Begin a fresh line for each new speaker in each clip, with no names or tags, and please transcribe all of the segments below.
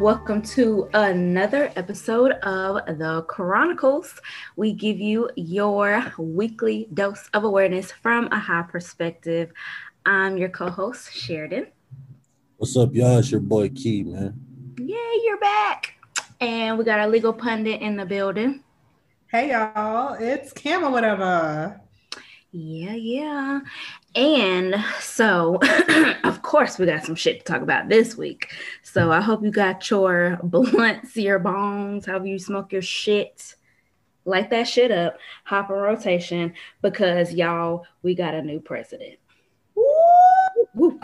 Airheads, welcome to another episode of the Chronicles. We give you your weekly dose of awareness from a high perspective. I'm your co host, Sheridan.
What's up, y'all? It's your boy Key, man.
Yeah, you're back. And we got our legal pundit in the building.
Hey, y'all. It's Cam or whatever.
Yeah, yeah. And so, of course, we got some shit to talk about this week. So I hope you got your blunts, your bones, however you smoke your shit. Light that shit up, hop in rotation, because y'all, we got a new president. Whoop.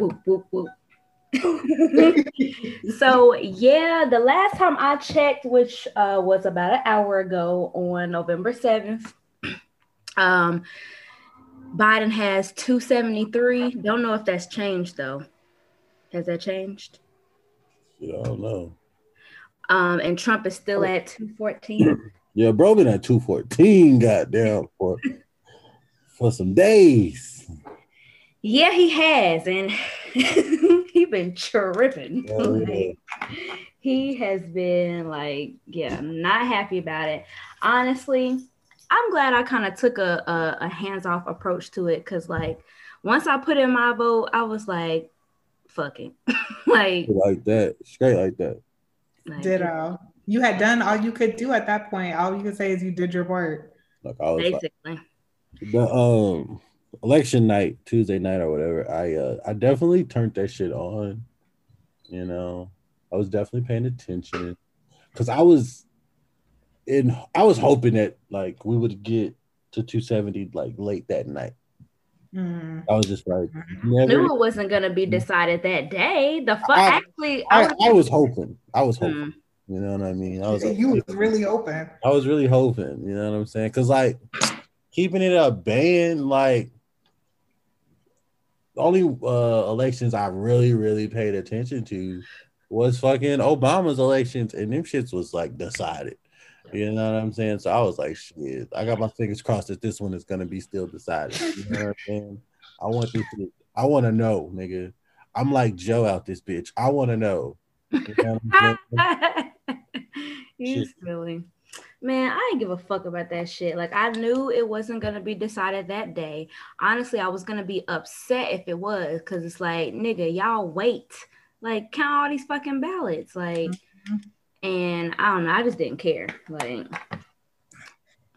so yeah, the last time I checked, which uh, was about an hour ago on November 7th, um, Biden has 273. Don't know if that's changed though. Has that changed?
Yeah, I don't know.
Um, and Trump is still at 214.
Yeah, bro, been at 214, goddamn, for for some days.
Yeah, he has, and he been tripping.
Oh, yeah.
He has been like, yeah, not happy about it. Honestly, I'm glad I kind of took a, a, a hands-off approach to it because like once I put in my vote, I was like, fuck it. like,
Like that, straight like that.
like,
Ditto. You had done all you could do at that point. All you could say is you did your work.
Like I was like, the um election night, Tuesday night or whatever. I uh I definitely turned that shit on. You know, I was definitely paying attention because I was in. I was hoping that like we would get to 270 like late that night.
Mm.
I was just like,
Knew it wasn't gonna be decided that day. The fuck,
I-
actually, I
I,
was,
I was hoping. I was hoping.
Mm.
You know what I mean? I was like,
you was really hoping.
I was really hoping, you know what I'm saying? Because like keeping it a band, like the only uh elections I really, really paid attention to was fucking Obama's elections, and them shits was like decided. You know what I'm saying? So I was like, shit, I got my fingers crossed that this one is gonna be still decided. You know what I'm saying? I want this to, I want to know, nigga. I'm like Joe out this bitch. I want to know. You know what I'm saying?
silly. Man, I didn't give a fuck about that shit. Like I knew it wasn't gonna be decided that day. Honestly, I was gonna be upset if it was, cause it's like, nigga, y'all wait. Like count all these fucking ballots. Like,
Mhm.
And I don't know, I just didn't care. Like,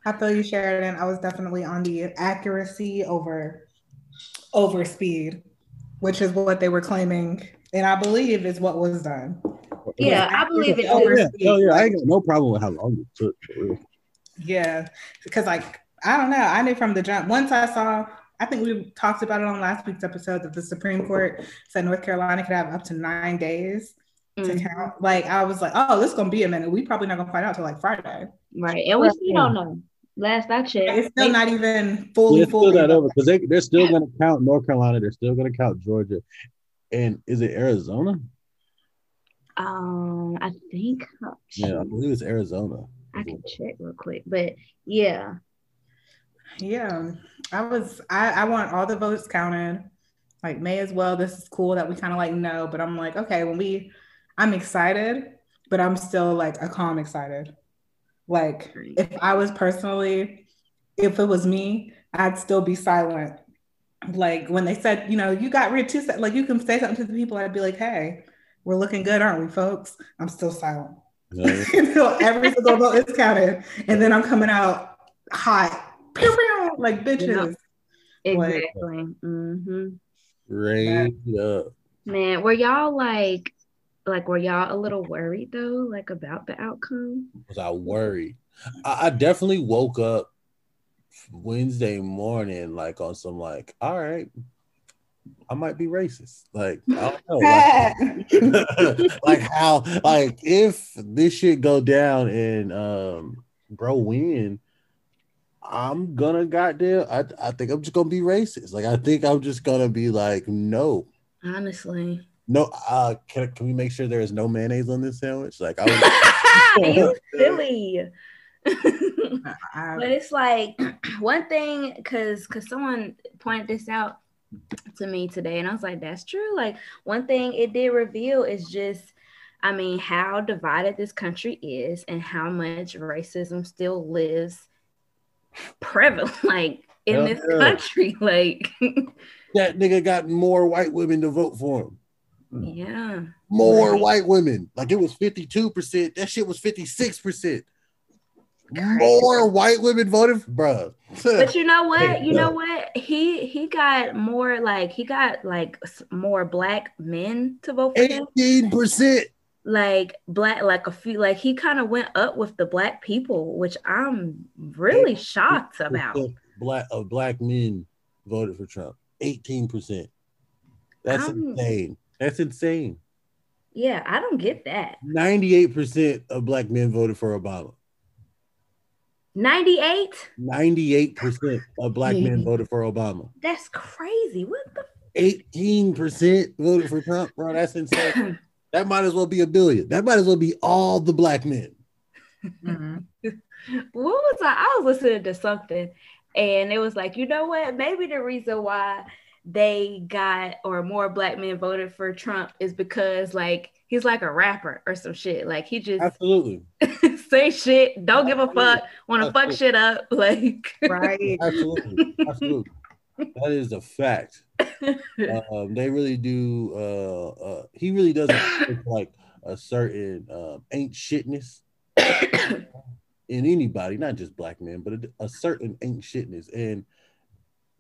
I feel you, Sheridan. I was definitely on the accuracy over over speed, which is what they were claiming, and I believe is what was done.
yeah, I believe it
Oh
too.
yeah, oh yeah, I ain't got no problem with how long it took. For real.
Yeah, because like I don't know, I knew from the jump. Once I saw, I think we talked about it on last week's episode that the Supreme Court said North Carolina could have up to nine days to
Mhm.
count. Like I was like, oh, this is gonna be a minute. We probably not gonna find out till like Friday.
Right. And we still don't know. Last I checked.
It's still not even fully
Yeah, it's still
fully.
not over because they they're still going to count North Carolina. They're still going to count Georgia, and is it Arizona?
Um, I think
Yeah, I believe it's Arizona.
I can check real quick. But yeah.
Yeah, I was. I, I want all the votes counted. Like, may as well. This is cool that we kind of like know, but I'm like, okay, when we, I'm excited, but I'm still like a calm excited. Like, if I was personally, if it was me, I'd still be silent. Like when they said, you know, you got rid of two, se- like you can say something to the people, I'd be like, hey, we're looking good, aren't we, folks? I'm still silent
Yeah.
until every single vote is counted, and then I'm coming out hot, pew, pew, like bitches. Like-
Exactly. hmm
Straight up.
Man, were y'all like like were y'all a little worried though, like about the outcome?
Was I worried? I, I definitely woke up Wednesday morning like on some like, all right, I might be racist. Like I don't know. Like, like how like if this shit go down and um bro win i'm gonna goddamn I, I think i'm just gonna be racist like i think i'm just gonna be like no
Honestly.
No uh can, can we make sure there is no mayonnaise on this sandwich like i was
you silly. But it's like one thing because because someone pointed this out to me today and i was like that's true like one thing it did reveal is just I mean, how divided this country is and how much racism still lives prevalent, like in
Hell
this
yeah.
country. Like,
That nigga got more white women to vote for him. Mm.
yeah.
More
Right.
white women. Like it was 52%. That shit was 56%. More white women voted for bruh.
But you know what? You know what? He he got more like he got like more black men to vote for
18%.
Like black, like a few, like he kind of went up with the black people, which I'm really shocked about.
Black of black men voted for Trump. 18%. That's
I'm-
insane. That's insane.
Yeah, I don't get that.
98% of black men voted for Obama.
98?
98% of black men voted for Obama.
That's crazy. What the
18% voted for Trump, bro. That's insane. that might as well be a billion. That might as well be all the black men.
Mhm.
what was I? I was listening to something and it was like, you know what? Maybe the reason why they got or more black men voted for Trump is because like he's like a rapper or some shit. Like he just
Absolutely.
say shit, don't give a fuck, want to fuck shit up. Like
Right.
Absolutely. Absolutely. That is a fact. Um, they really do. Uh, uh, he really doesn't like a certain um, ain't shitness in anybody, not just black men, but a, a certain ain't shitness. And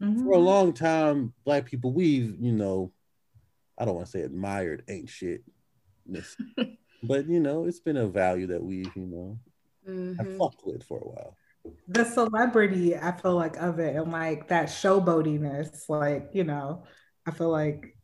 Mhm.
for a long time, black people, we've, you know, I don't want to say admired ain't shitness, but you know, it's been a value that we've, you know, have
Mhm.
fucked with for a while.
the celebrity i feel like of it and like that showboatiness like you know i feel like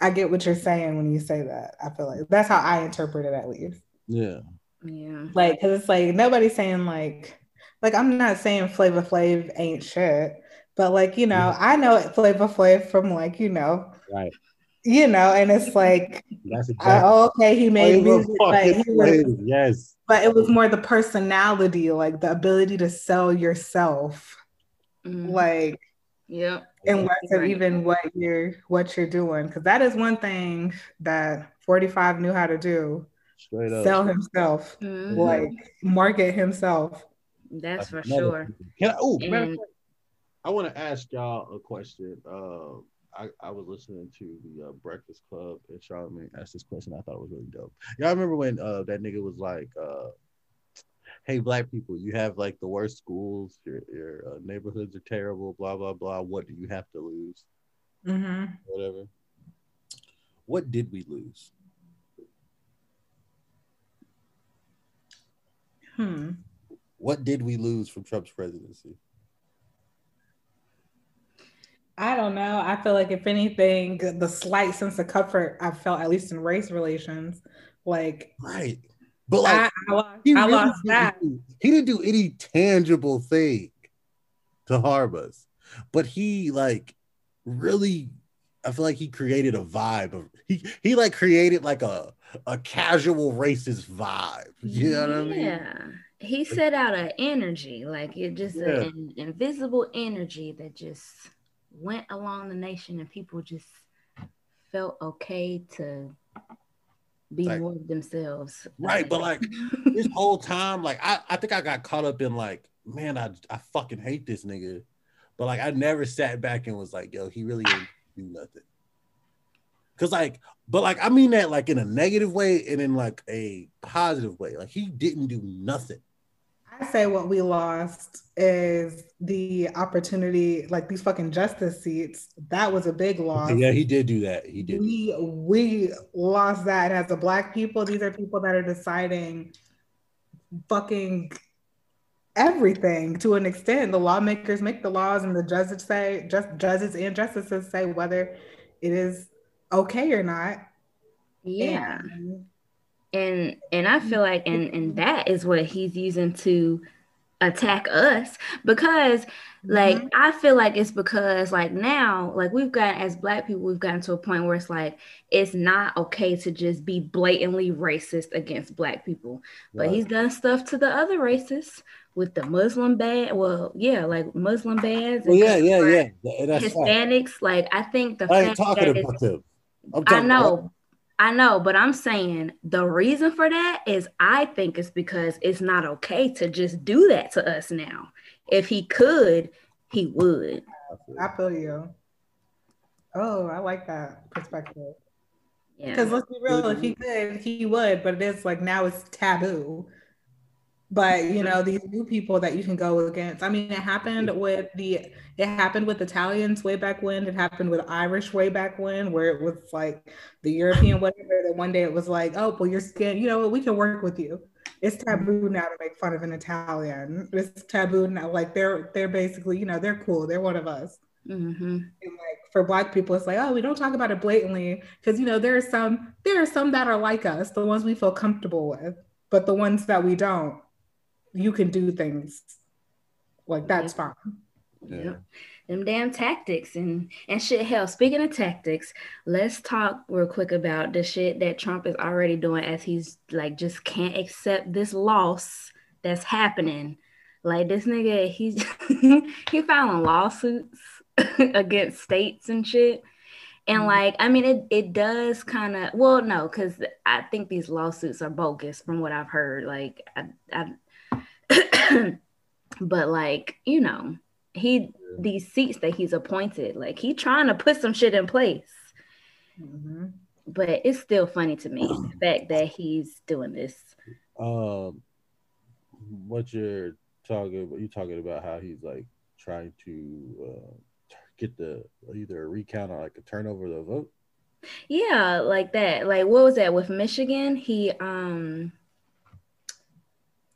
i get what you're saying when you say that i feel like that's how i interpret it at least
Yeah.
Yeah.
like because it's like nobody's saying like like i'm not saying flavor flav ain't shit but like you know i know flavor flav from like you know
Right.
you know and it's like
That's
I,
exactly.
oh, okay he made
Flavor
music but he was
yes.
but it was more the personality like the ability to sell yourself
Mhm.
like
Yep.
and less of even what you're what you're doing because that is one thing that 45 knew how to do
Straight up.
sell himself
Mhm.
like market himself
That's for
Another-
sure.
Can I, oh, matter of
And-
fact, I want to ask y'all a question. Uh, I, I was listening to the uh, Breakfast Club and Charlamagne asked this question. I thought it was really dope. Y'all remember when uh, that nigga was like, uh, "Hey, black people, you have like the worst schools. Your your uh, neighborhoods are terrible. Blah blah blah. What do you have to lose?
hmm
Whatever. What did we lose?
hmm.
What did we lose from Trump's presidency?
I don't know i feel like if anything the slight sense of comfort i felt at least in race relations like
Right, but like.
i, I lost,
He
I
really
lost
didn't
that
do- he didn't do any tangible thing to harm us, but he like really. I feel like he created a vibe of he he like created like a a casual racist vibe. You know what I mean?
Yeah. He set out an energy, like it just
Yeah.
an invisible energy that just went along the nation and people just felt okay to be
Like-
more of themselves.
Right, but like this whole time, like I, I think I got caught up in like, man, I I fucking hate this nigga. But like I never sat back and was like, yo, he really didn't do nothing. Cause like, but like I mean that like in a negative way and in like a positive way. Like he didn't do nothing.
I say what we lost is the opportunity, like these fucking justice seats. That was a big loss.
Yeah, he did do that. He did.
We we lost that as a black people. These are people that are deciding fucking everything to an extent. The lawmakers make the laws, and the judges say, just judges and justices say whether it is okay or not.
yeah.
And
and and i feel like and and that is what he's using to attack us because like
Mhm.
i feel like it's because like now like we've got as black people we've gotten to a point where it's like it's not okay to just be blatantly racist against black people but
Right.
he's done stuff to the other races with the muslim ban well yeah like muslim bans
Well, yeah, yeah, yeah. That- That's fact.
hispanics like i think the
I ain't talking
that
about them.
I know, I know, but I'm saying the reason for that is I think it's because it's not okay to just do that to us now. If he could, he would.
I feel you. Oh, I like that perspective.
Yeah.
Because let's be real, if he could, he would, but it's like now it's taboo. But you know, these new people that you can go against. I mean, it happened with the it happened with Italians way back when, it happened with Irish way back when, where it was like the European whatever, that one day it was like, oh, well, your skin, you know, we can work with you. It's taboo now to make fun of an Italian. It's taboo now. Like they're they're basically, you know, they're cool. They're one of us.
Mm-hmm.
And like for black people, it's like, oh, we don't talk about it blatantly because you know there are some there are some that are like us, the ones we feel comfortable with, but the ones that we don't, you can do things like that's fine.
Yeah.
Yep. Them damn tactics and and shit. Hell, speaking of tactics, let's talk real quick about the shit that Trump is already doing as he's like just can't accept this loss that's happening. Like this nigga, he's he filing lawsuits against states and shit. And
Mhm.
like, I mean, it it does kind of well, no, because I think these lawsuits are bogus from what I've heard. Like, I, I but like, you know, he these seats that he's appointed, like he trying to put some shit in place.
Mhm.
But it's still funny to me the fact that he's doing this.
Um, what you're talking about? You talking about how he's like trying to uh, get the either a recount or like a turnover of the vote.
Yeah, like that. Like what was that with Michigan? He um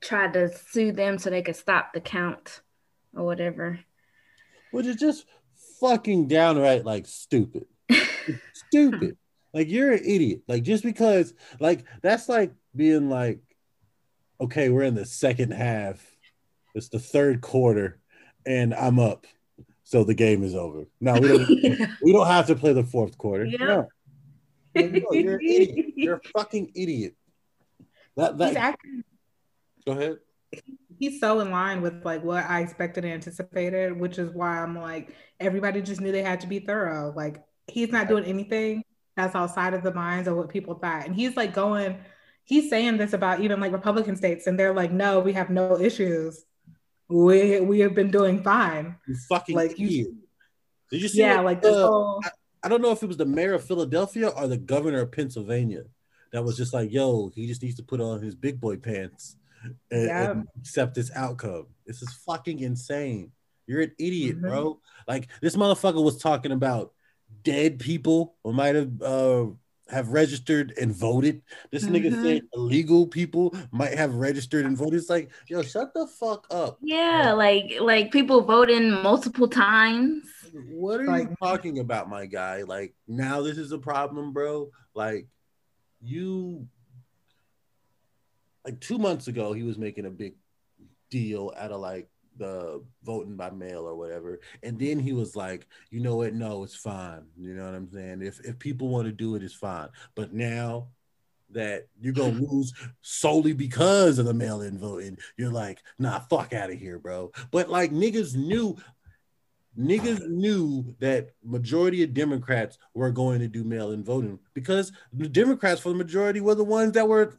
tried to sue them so they could stop the count or whatever.
which is just fucking downright like stupid. stupid. Like you're an idiot. Like just because like that's like being like, okay, we're in the second half. It's the third quarter, and I'm up. So the game is over. No, we don't we don't have to play the fourth quarter.
Yeah.
No. Like, no, you're an idiot. You're a fucking idiot. That that
actually
go ahead.
he's so in line with like what I expected and anticipated, which is why I'm like everybody just knew they had to be thorough. Like he's not doing anything that's outside of the minds of what people thought, and he's like going, he's saying this about even like Republican states, and they're like, no, we have no issues. We we have been doing fine.
You fucking
Like, you-.
Did you see
Yeah,
what,
like this
uh,
whole
I don't know if it was the mayor of Philadelphia or the governor of Pennsylvania that was just like, yo, he just needs to put on his big boy pants and,
Yeah.
and accept this outcome. This is fucking insane. You're an idiot,
Mhm.
bro. Like this motherfucker was talking about dead people who might have uh have registered and voted. This nigga
Mhm.
said illegal people might have registered and voted. It's like, yo, shut the fuck up.
Yeah, like like people voting multiple times.
What are you talking about, my guy? Like now this is a problem, bro. Like you like two months ago, he was making a big deal out of like the voting by mail or whatever. And then he was like, you know what? No, it's fine. You know what I'm saying? If if people want to do it, it's fine. But now that you're gonna lose solely because of the mail-in voting, you're like, nah, fuck out of here, bro. But like niggas knew niggas knew that majority of Democrats were going to do mail-in voting because the Democrats for the majority were the ones that were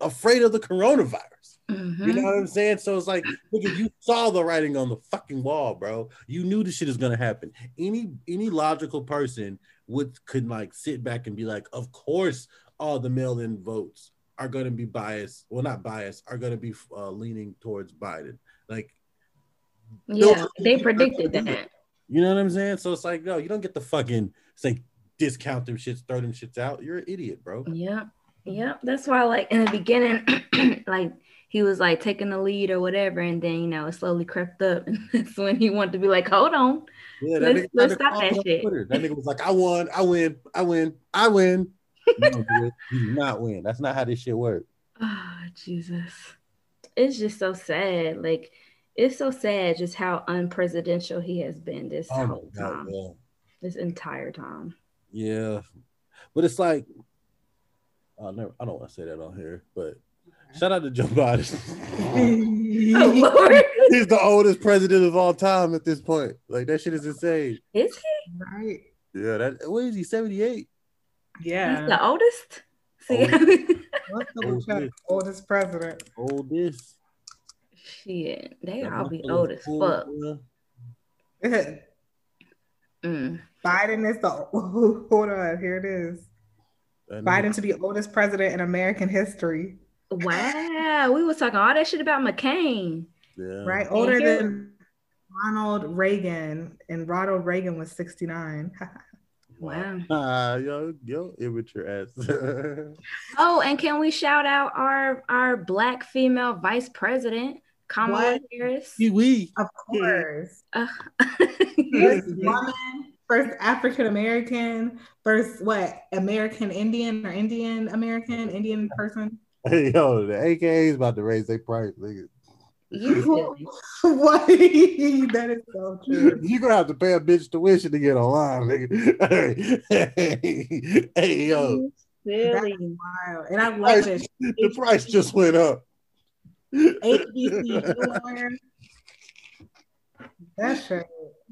afraid of the coronavirus.
Mhm.
You know what I'm saying? So it's like, nigga, you saw the writing on the fucking wall, bro. You knew this shit is gonna happen. Any any logical person would could like sit back and be like, of course, all the mail-in votes are gonna be biased. Well, not biased, are gonna be uh, leaning towards Biden. Like,
Yeah, they predicted that.
you know what I'm saying? So it's like, no, you don't get the fucking say discount them shits, throw them shits out. You're an idiot, bro.
Yeah, yeah. That's why, like in the beginning, like he was like taking the lead or whatever, and then you know it slowly crept up, and that's when he wanted to be like, "Hold on,
Yeah,
Let's-
nigga
let's stop that shit.
Twitter. That nigga was like, I won, I win, I win, I win. No, dude, you not win. That's not how this shit works.
oh ah, Jesus." It's just so sad. Like it's so sad just how unpresidential he has been this
Oh
whole
God,
time,
yeah.
this entire time.
Yeah. But it's like, I never I don't want to say that on here, but shout out to Joe Biden.
Oh Lord,
He's the oldest president of all time at this point. Like that shit is insane.
is he?
right.
Yeah, that what is he, 78?
Yeah.
He's the oldest. See,
Let's. Oldest president.
Oldest.
shit, they
That
all be
motherfucker's
old as fuck.
bruh.
Mm.
Biden is the hold on, here it is.
That
Biden to be oldest president in American history.
Wow, we was talking all that shit about McCain.
yeah.
Right? Older
here-
than Ronald Reagan. And Ronald Reagan was 69.
Wow.
Ah, yo, yo, immature ass.
Oh, and can we shout out our our black female vice president, Kamala
What?
Harris?
we.
of course.
Uh,
First woman, first African American, first what? American Indian or Indian American, Indian person.
Hey, yo, the AKA is about to raise their price, nigga.
you silly.
what? that is so true.
You're gonna have to pay a bitch tuition to get online, nigga. Hey, hey, yo,
silly.
Wild. And I love it.
the price just went up.
HBCU. That's shit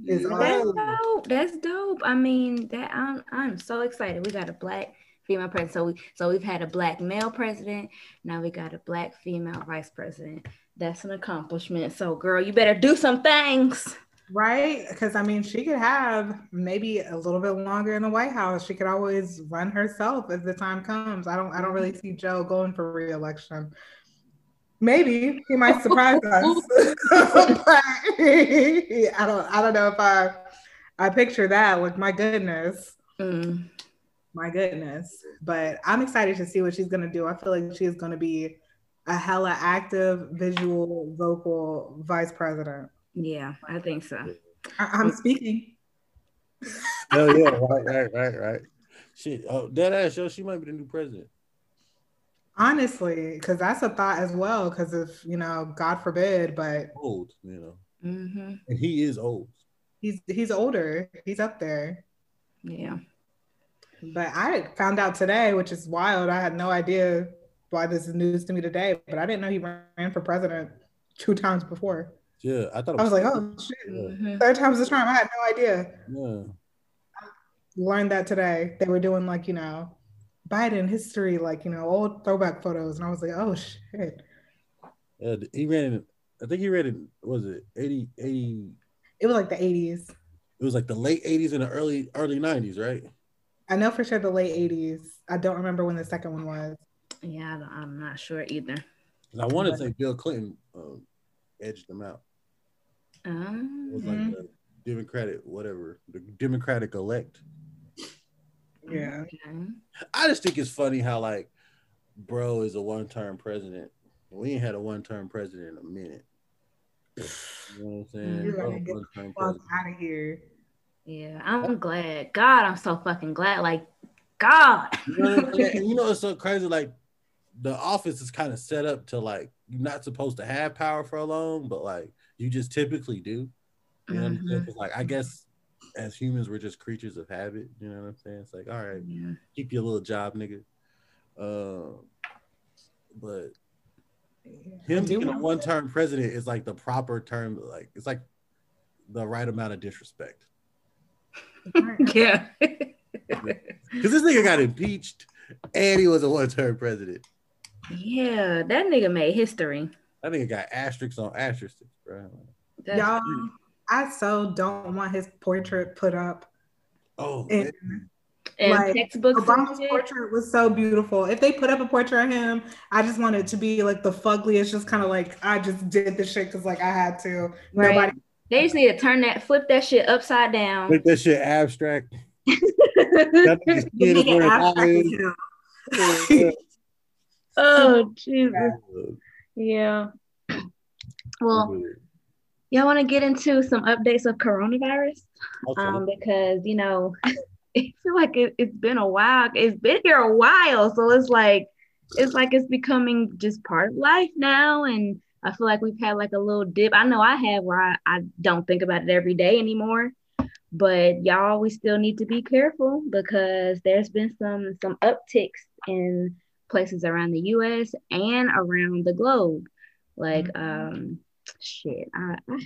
is
That's
awesome.
dope. That's dope. I mean, that I'm I'm so excited. We got a black female president. So we so we've had a black male president. Now we got a black female vice president. That's an accomplishment. So girl, you better do some things.
Right? Because I mean, she could have maybe a little bit longer in the White House. She could always run herself as the time comes. I don't I don't really mm-hmm. see Joe going for re-election. Maybe he might surprise us. but I don't I don't know if I I picture that. Like my goodness.
Mm.
My goodness. But I'm excited to see what she's gonna do. I feel like she's gonna be a hella active, visual, vocal vice president.
Yeah, I think so.
I- I'm speaking.
Hell yeah, right, right, right, right. Shit, oh, that ass, yo, she might be the new president.
Honestly, because that's a thought as well. Because if you know, God forbid, but
Old, you know,
hmm
and he is old.
he's he's older. He's up there.
Yeah.
But I found out today, which is wild. I had no idea why this is news to me today. But I didn't know he ran for president two times before.
Yeah, I thought. It
I was like, oh shit,
yeah,
Mhm.
third time's the charm. I had no idea.
yeah.
Learned that today. They were doing like you know, Biden history, like you know, old throwback photos, and I was like, oh shit.
Yeah, he ran in. I think he ran in. Was it 80, 80
It was like the 80s.
It was like the late eighties and the early early nineties, right?
I know for sure the late 80s. I don't remember when the second one was.
Yeah, I don't- I'm not sure either.
And I want to say Bill Clinton um, edged them out. It was
Um,
like
Mhm.
the Democratic, whatever, the Democratic elect.
Yeah.
okay.
I just think it's funny how like, bro is a one-term president. We ain't had a one-term president in a minute. You know what I'm saying?
You're gonna get
one-term
Fuck out of here.
Yeah, I'm glad. God, I'm so fucking glad. Like, God.
You know, what I'm saying? and you know it's so crazy. Like the office is kind of set up to like you're not supposed to have power for a long, but like you just typically do. You know what I'm saying?
Mhm.
'Cause, like I guess as humans we're just creatures of habit. You know what I'm saying? It's like all right,
Yeah.
keep your little job, nigga. Um, but him being a one-term president is like the proper term. Like it's like the right amount of disrespect.
Yeah.
Because this nigga got impeached and he was a one-term president.
yeah, that nigga made history.
That nigga got asterisks on asterisks, bro.
That's
Y'all, I so don't want his portrait put up.
Oh,
And
man.
and
like,
textbooks.
Obama's portrait was so beautiful. If they put up a portrait of him, I just want it to be like the fuggliest, just kind of like I just did the shit because like I had to.
Right.
Nobody
They just need to turn that, flip that shit upside down.
make that shit abstract. That nigga's kid is
make it
wearing
abstract as
eyes.
hell.
oh Jesus. Yeah. Well, y'all want to get into some updates of coronavirus?
Okay.
Um, because you know, I feel like it, it's been a while. It's been here a while, so it's like it's like it's becoming just part of life now. And I feel like we've had like a little dip. I know I have where I, I don't think about it every day anymore. But y'all, we still need to be careful because there's been some some upticks in places around the U.S. and around the globe. Like, um, shit, I, I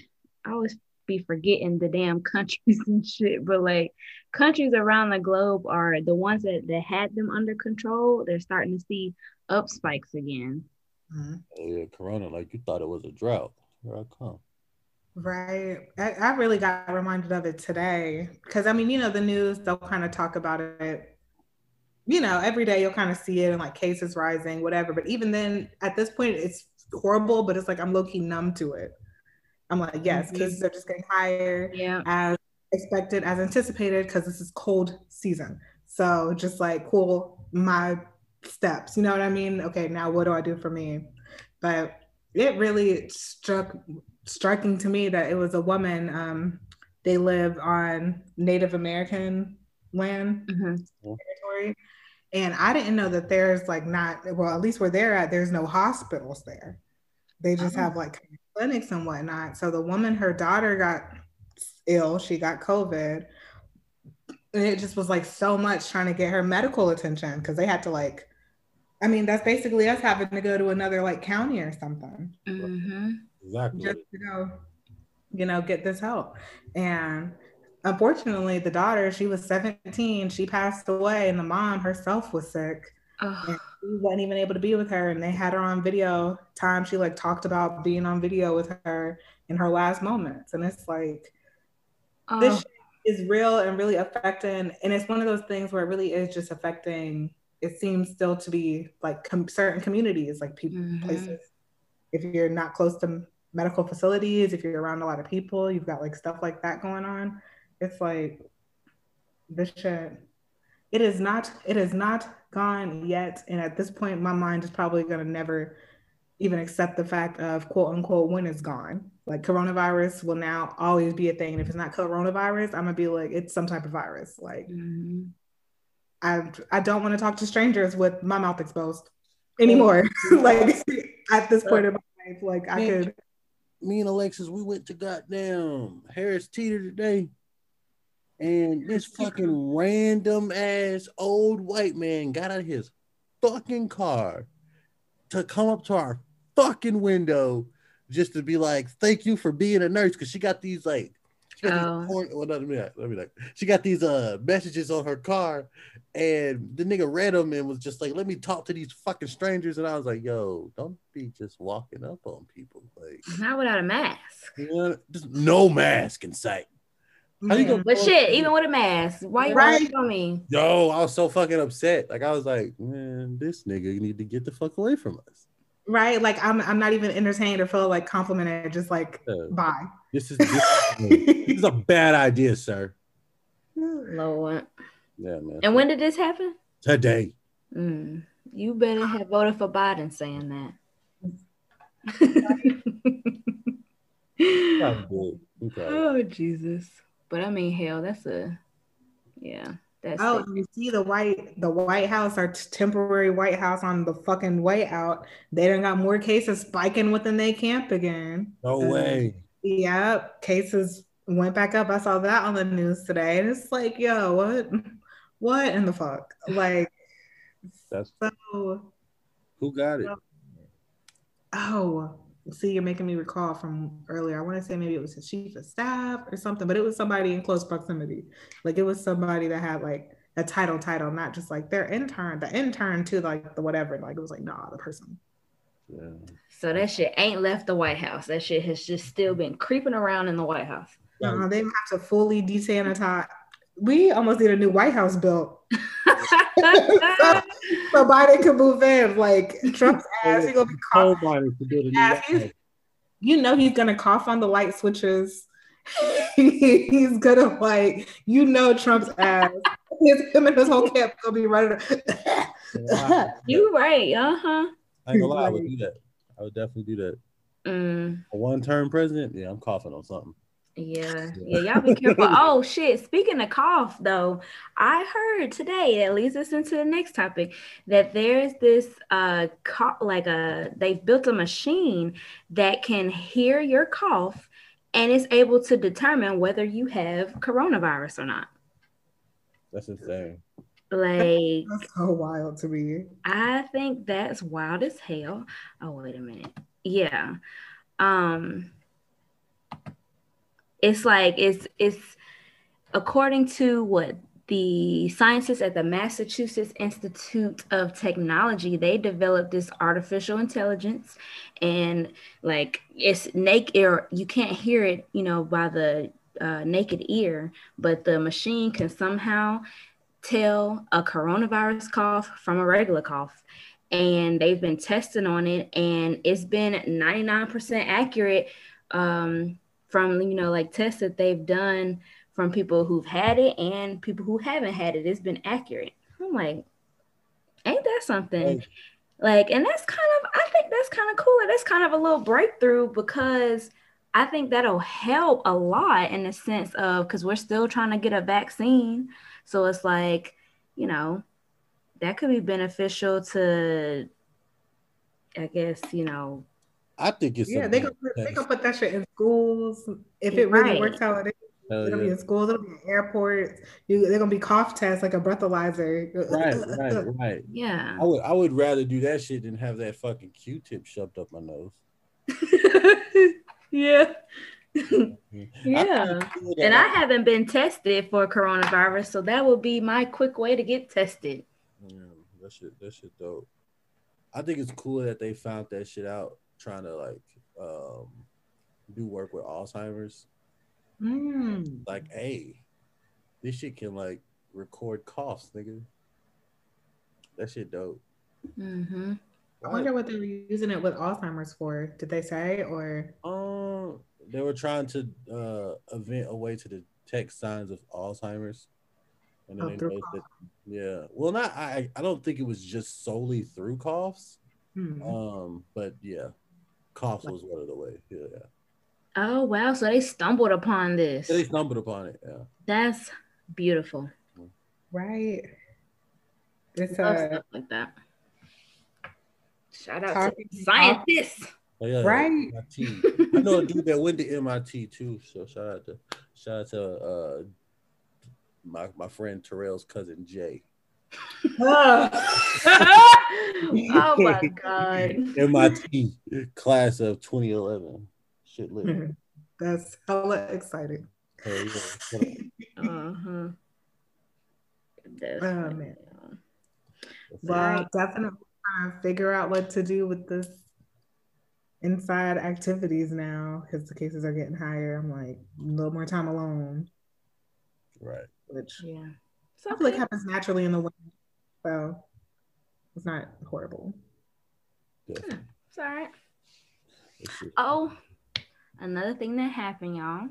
I always be forgetting the damn countries and shit, but like countries around the globe are the ones that, that had them under control. They're starting to see up spikes again.
Mm-hmm. Yeah, Corona, like you thought it was a drought. Here I come.
Right. I, I really got reminded of it today. Cause I mean, you know, the news, they'll kind of talk about it, you know, every day you'll kind of see it and like cases rising, whatever. But even then, at this point, it's horrible, but it's like I'm low key numb to it. I'm like, yes, mm-hmm. cases are just getting higher
yeah.
as expected, as anticipated, because this is cold season. So just like, cool, my steps, you know what I mean? Okay, now what do I do for me? But it really struck striking to me that it was a woman. Um, they live on Native American land mm-hmm. territory. And I didn't know that there's like not, well, at least where they're at, there's no hospitals there. They just have like clinics and whatnot. So the woman, her daughter got ill, she got COVID. And it just was like so much trying to get her medical attention because they had to like, I mean, that's basically us having to go to another like county or something.
Mm-hmm.
Exactly.
Just to go, you know, get this help. And unfortunately, the daughter, she was 17, she passed away, and the mom herself was sick. Oh. And he wasn't even able to be with her. And they had her on video time. She like talked about being on video with her in her last moments. And it's like, oh. this is real and really affecting. And it's one of those things where it really is just affecting, it seems still to be like com- certain communities, like people, mm-hmm. places. If you're not close to medical facilities, if you're around a lot of people, you've got like stuff like that going on. It's like, this shit, it is not, it is not gone yet. And at this point, my mind is probably going to never even accept the fact of quote unquote when it's gone. Like coronavirus will now always be a thing. And if it's not coronavirus, I'm gonna be like, it's some type of virus. Like mm-hmm. I I don't want to talk to strangers with my mouth exposed anymore. like at this point in my life, like I could
me and Alexis, we went to goddamn Harris Teeter today. And this fucking random ass old white man got out of his fucking car to come up to our fucking window just to be like, thank you for being a nurse. Cause she got these like she got oh. these porn, well, let me let me like she got these uh messages on her car and the nigga read them and was just like, let me talk to these fucking strangers. And I was like, yo, don't be just walking up on people. Like
not without a mask.
You know, just no mask in sight.
How you gonna but shit, even with a mask, why you right. on me?
Yo, I was so fucking upset. Like I was like, man, this nigga need to get the fuck away from us.
Right, like I'm, I'm not even entertained or feel like complimented. Just like, uh, bye.
This is this, this is a bad idea, sir.
Lord.
Yeah, man.
And when did this happen?
Today.
Mm, you better have voted for Biden saying that. oh Jesus. But I mean, hell, that's a yeah. That's
oh, it. you see the white the White House, our temporary White House on the fucking way out. They don't got more cases spiking within their camp again.
No uh, way.
Yep, cases went back up. I saw that on the news today, and it's like, yo, what, what in the fuck? Like,
that's so. Who got it?
Oh, see, you're making me recall from earlier. I want to say maybe it was a chief of staff or something, but it was somebody in close proximity. Like it was somebody that had like a title, title, not just like their intern, the intern to like the whatever. Like it was like, nah, the person.
Yeah.
So that shit ain't left the White House. That shit has just still been creeping around in the White House.
Uh, they have to fully desanitize. We almost need a new White House built. so, so, Biden can move in. Like Trump's ass, he's gonna be coughing. You know he's gonna cough on the light switches. he's gonna like, you know, Trump's ass. His, him and his whole camp gonna be running.
you right, uh huh.
I ain't gonna lie, I would do that. I would definitely do that.
Mm.
A one-term president, yeah, I'm coughing on something.
Yeah, yeah, y'all be careful. oh shit! Speaking of cough, though, I heard today that leads us into the next topic that there's this uh cough, like a they've built a machine that can hear your cough and is able to determine whether you have coronavirus or not.
That's insane.
Like
that's so wild to me.
I think that's wild as hell. Oh wait a minute. Yeah. Um it's like it's it's according to what the scientists at the Massachusetts Institute of Technology, they developed this artificial intelligence and like it's naked or you can't hear it, you know, by the uh, naked ear, but the machine can somehow tell a coronavirus cough from a regular cough. And they've been testing on it, and it's been 99% accurate um, from you know like tests that they've done from people who've had it and people who haven't had it. It's been accurate. I'm like, ain't that something? Like, and that's kind of, I think that's kind of cool. That's kind of a little breakthrough because I think that'll help a lot in the sense of because we're still trying to get a vaccine. So it's like, you know, that could be beneficial to, I guess, you know.
I think it's
yeah. They can put, they can put that shit in schools if it really right. works how it is. Hell it'll yeah. be in schools, it'll be in airports. You, they're gonna be cough tests like a breathalyzer.
Right, right, right.
Yeah.
I would I would rather do that shit than have that fucking Q-tip shoved up my nose.
yeah. Mm-hmm. yeah. I and I haven't been tested for coronavirus, so that would be my quick way to get tested.
Yeah, that shit that shit dope. I think it's cool that they found that shit out trying to like um do work with Alzheimer's
Mm.
Like, hey, this shit can like record coughs, nigga. That shit dope.
Mm-hmm.
I wonder what they were using it with Alzheimer's for. Did they say or?
Um, they were trying to uh invent a way to detect signs of Alzheimer's. And then oh, they that, yeah. Well, not I. I don't think it was just solely through coughs. Mm-hmm. Um, but yeah, coughs was one of the way. Yeah. yeah.
Oh wow! So they stumbled upon this.
They stumbled upon it. Yeah.
That's beautiful.
Right.
It's uh, stuff like that. Shout out to scientists.
Oh, yeah,
right.
MIT. I know a dude that went to MIT too. So shout out to shout out to uh, my my friend Terrell's cousin Jay.
Oh. oh my god.
MIT class of 2011. Shit lit.
That's hella exciting.
uh huh.
Oh man. Well, definitely trying to figure out what to do with this inside activities now because the cases are getting higher. I'm like a little more time alone.
Right.
Which
yeah.
So I feel like happens naturally in the winter. So it's not horrible.
Yeah. It's all right. Oh, another thing that happened, y'all.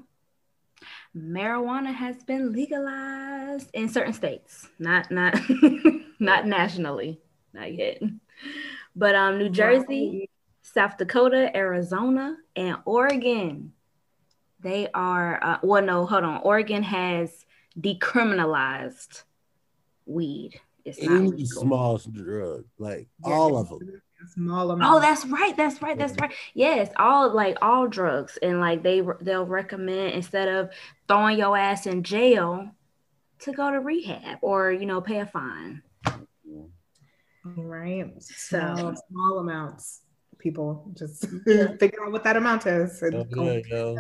Marijuana has been legalized in certain states, not not not nationally, not yet. But um, New Jersey, South Dakota, Arizona, and Oregon, they are. Uh, well, no, hold on. Oregon has decriminalized weed.
It's any small drug, like yeah, all of them
small amount.
Oh, that's right. That's right. That's right. Yes, all like all drugs, and like they they'll recommend instead of throwing your ass in jail to go to rehab or you know pay a fine.
Right. So small, small amounts. People just figure out what that amount is.
Oh,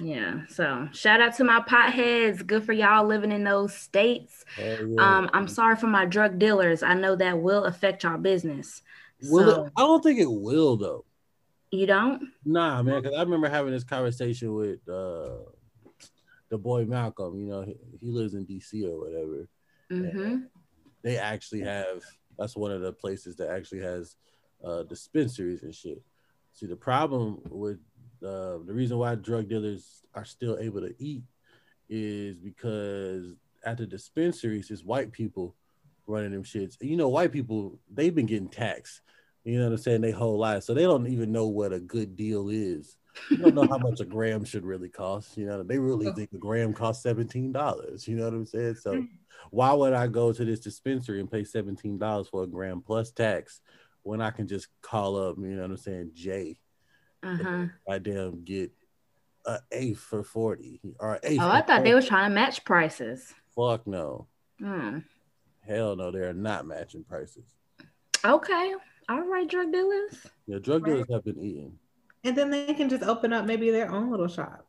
yeah. So shout out to my potheads. Good for y'all living in those states. yeah. Um, I'm sorry for my drug dealers. I know that will affect y'all business.
Will so, it, I don't think it will though.
You don't?
Nah, man. Because I remember having this conversation with uh, the boy Malcolm. You know, he, he lives in DC or whatever.
Mm-hmm.
They actually have. That's one of the places that actually has uh, dispensaries and shit. See, the problem with uh, the reason why drug dealers are still able to eat is because at the dispensaries, it's white people running them shits. You know, white people they've been getting taxed. You know what I'm saying? They whole life, so they don't even know what a good deal is. You don't know how much a gram should really cost. You know, they really think a gram costs seventeen dollars. You know what I'm saying? So, why would I go to this dispensary and pay seventeen dollars for a gram plus tax when I can just call up? You know what I'm saying? Jay,
uh-huh.
I damn get a eighth for forty or
eighth. Oh, I thought 40. they were trying to match prices.
Fuck no.
Hmm.
Hell no, they are not matching prices.
Okay. All right, drug dealers.
Yeah, drug dealers have been eating.
And then they can just open up maybe their own little shop.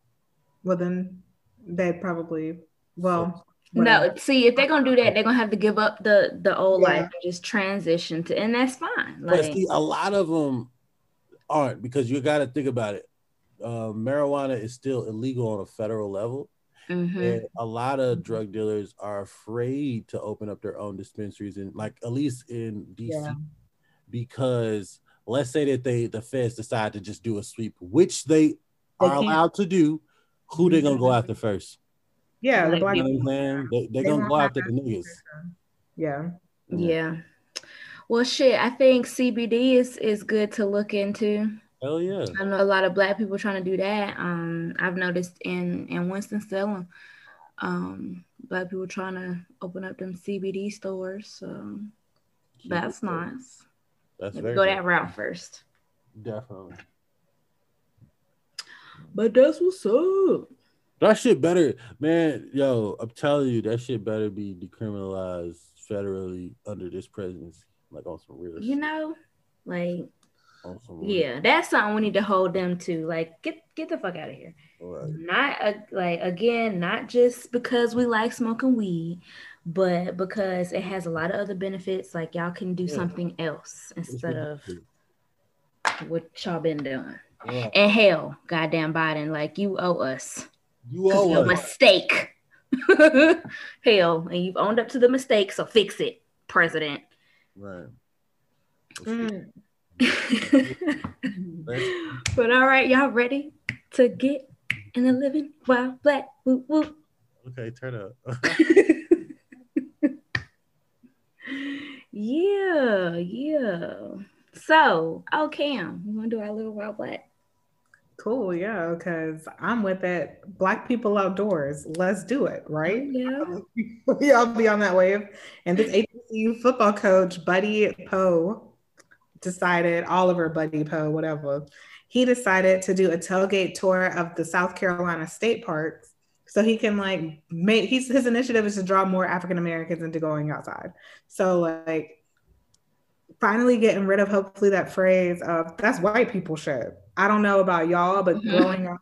Well, then they'd probably well.
No, see, if they're gonna do that, they're gonna have to give up the the old
Yeah.
life and just transition to, and that's fine.
But
Like,
see, a lot of them aren't because you got to think about it. Uh, marijuana is still illegal on a federal level,
mhm.
and a lot of drug dealers are afraid to open up their own dispensaries, and like at least in DC,
Yeah.
because let's say that they the feds decide to just do a sweep, which they,
They
are
can't.
allowed to do. Who they gonna go after first?
Yeah, the black
You know what I'm saying? They, they
They
gonna go after the
that
niggas.
Yeah.
yeah. Well, shit, I think CBD is is good to look into.
Hell yeah.
I know a lot of black people trying to do that. Um, I've noticed in in Winston Salem, um, black people trying to open up them CBD stores. So that's nice.
That's
Maybe
very
go
good.
that route first.
definitely.
But that's what's up.
That shit better, man. Yo, I'm telling you, that shit better be decriminalized federally under this presidency, like on some real.
You
shit,
know, like
on some real-
yeah, that's something we need to hold them to. Like, get get the fuck out of here.
Right.
Not uh, like again, not just because we like smoking weed, but because it has a lot of other benefits. Like y'all can do
Yeah.
something else instead of what y'all been doing.
Yeah.
And hell, goddamn Biden, like you owe us.
You owe
your
us.
mistake. hell, and you've owned up to the mistake, so fix it, President.
Right.
Mm.
But all right, y'all ready to get in the living wild black woo woo.
Okay, turn up.
Yeah, yeah. So, oh Cam, you wanna do our little wild black?
Cool, yeah, because I'm with it. Black people outdoors. Let's do it, right?
Yeah.
we all be on that wave. And this HBCU football coach, Buddy Pough, decided, Oliver Buddy Pough, whatever, he decided to do a tailgate tour of the South Carolina state parks so he can like make he's his initiative is to draw more African Americans into going outside. So like finally getting rid of hopefully that phrase of that's white people shit. I don't know about y'all, but
Mhm.
growing up,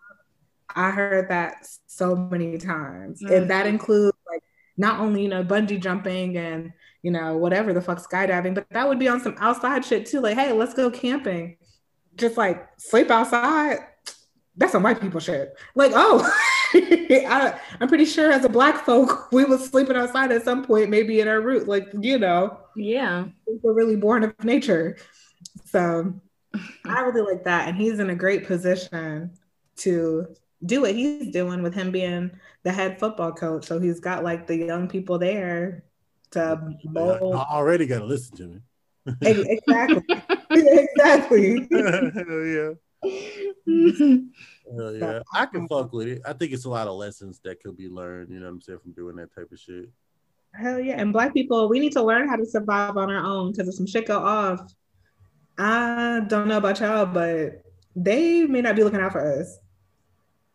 I heard that so many times.
Mhm.
And that includes like not only, you know, bungee jumping and you know, whatever the fuck skydiving, but that would be on some outside shit too. Like, hey, let's go camping. Just like sleep outside. That's some white people shit. Like, oh, I, I'm pretty sure as a black folk, we was sleeping outside at some point, maybe in our root. Like, you know,
Yeah.
we're really born of nature. So I really like that. And he's in a great position to do what he's doing with him being the head football coach. So he's got like the young people there to
I
mold.
already gotta listen to me.
Exactly. exactly.
Hell yeah. Hell yeah. I can fuck with it. I think it's a lot of lessons that could be learned, you know what I'm saying, from doing that type of shit.
Hell yeah. And black people, we need to learn how to survive on our own because if some shit go off, I don't know about y'all, but they may not be looking out for us.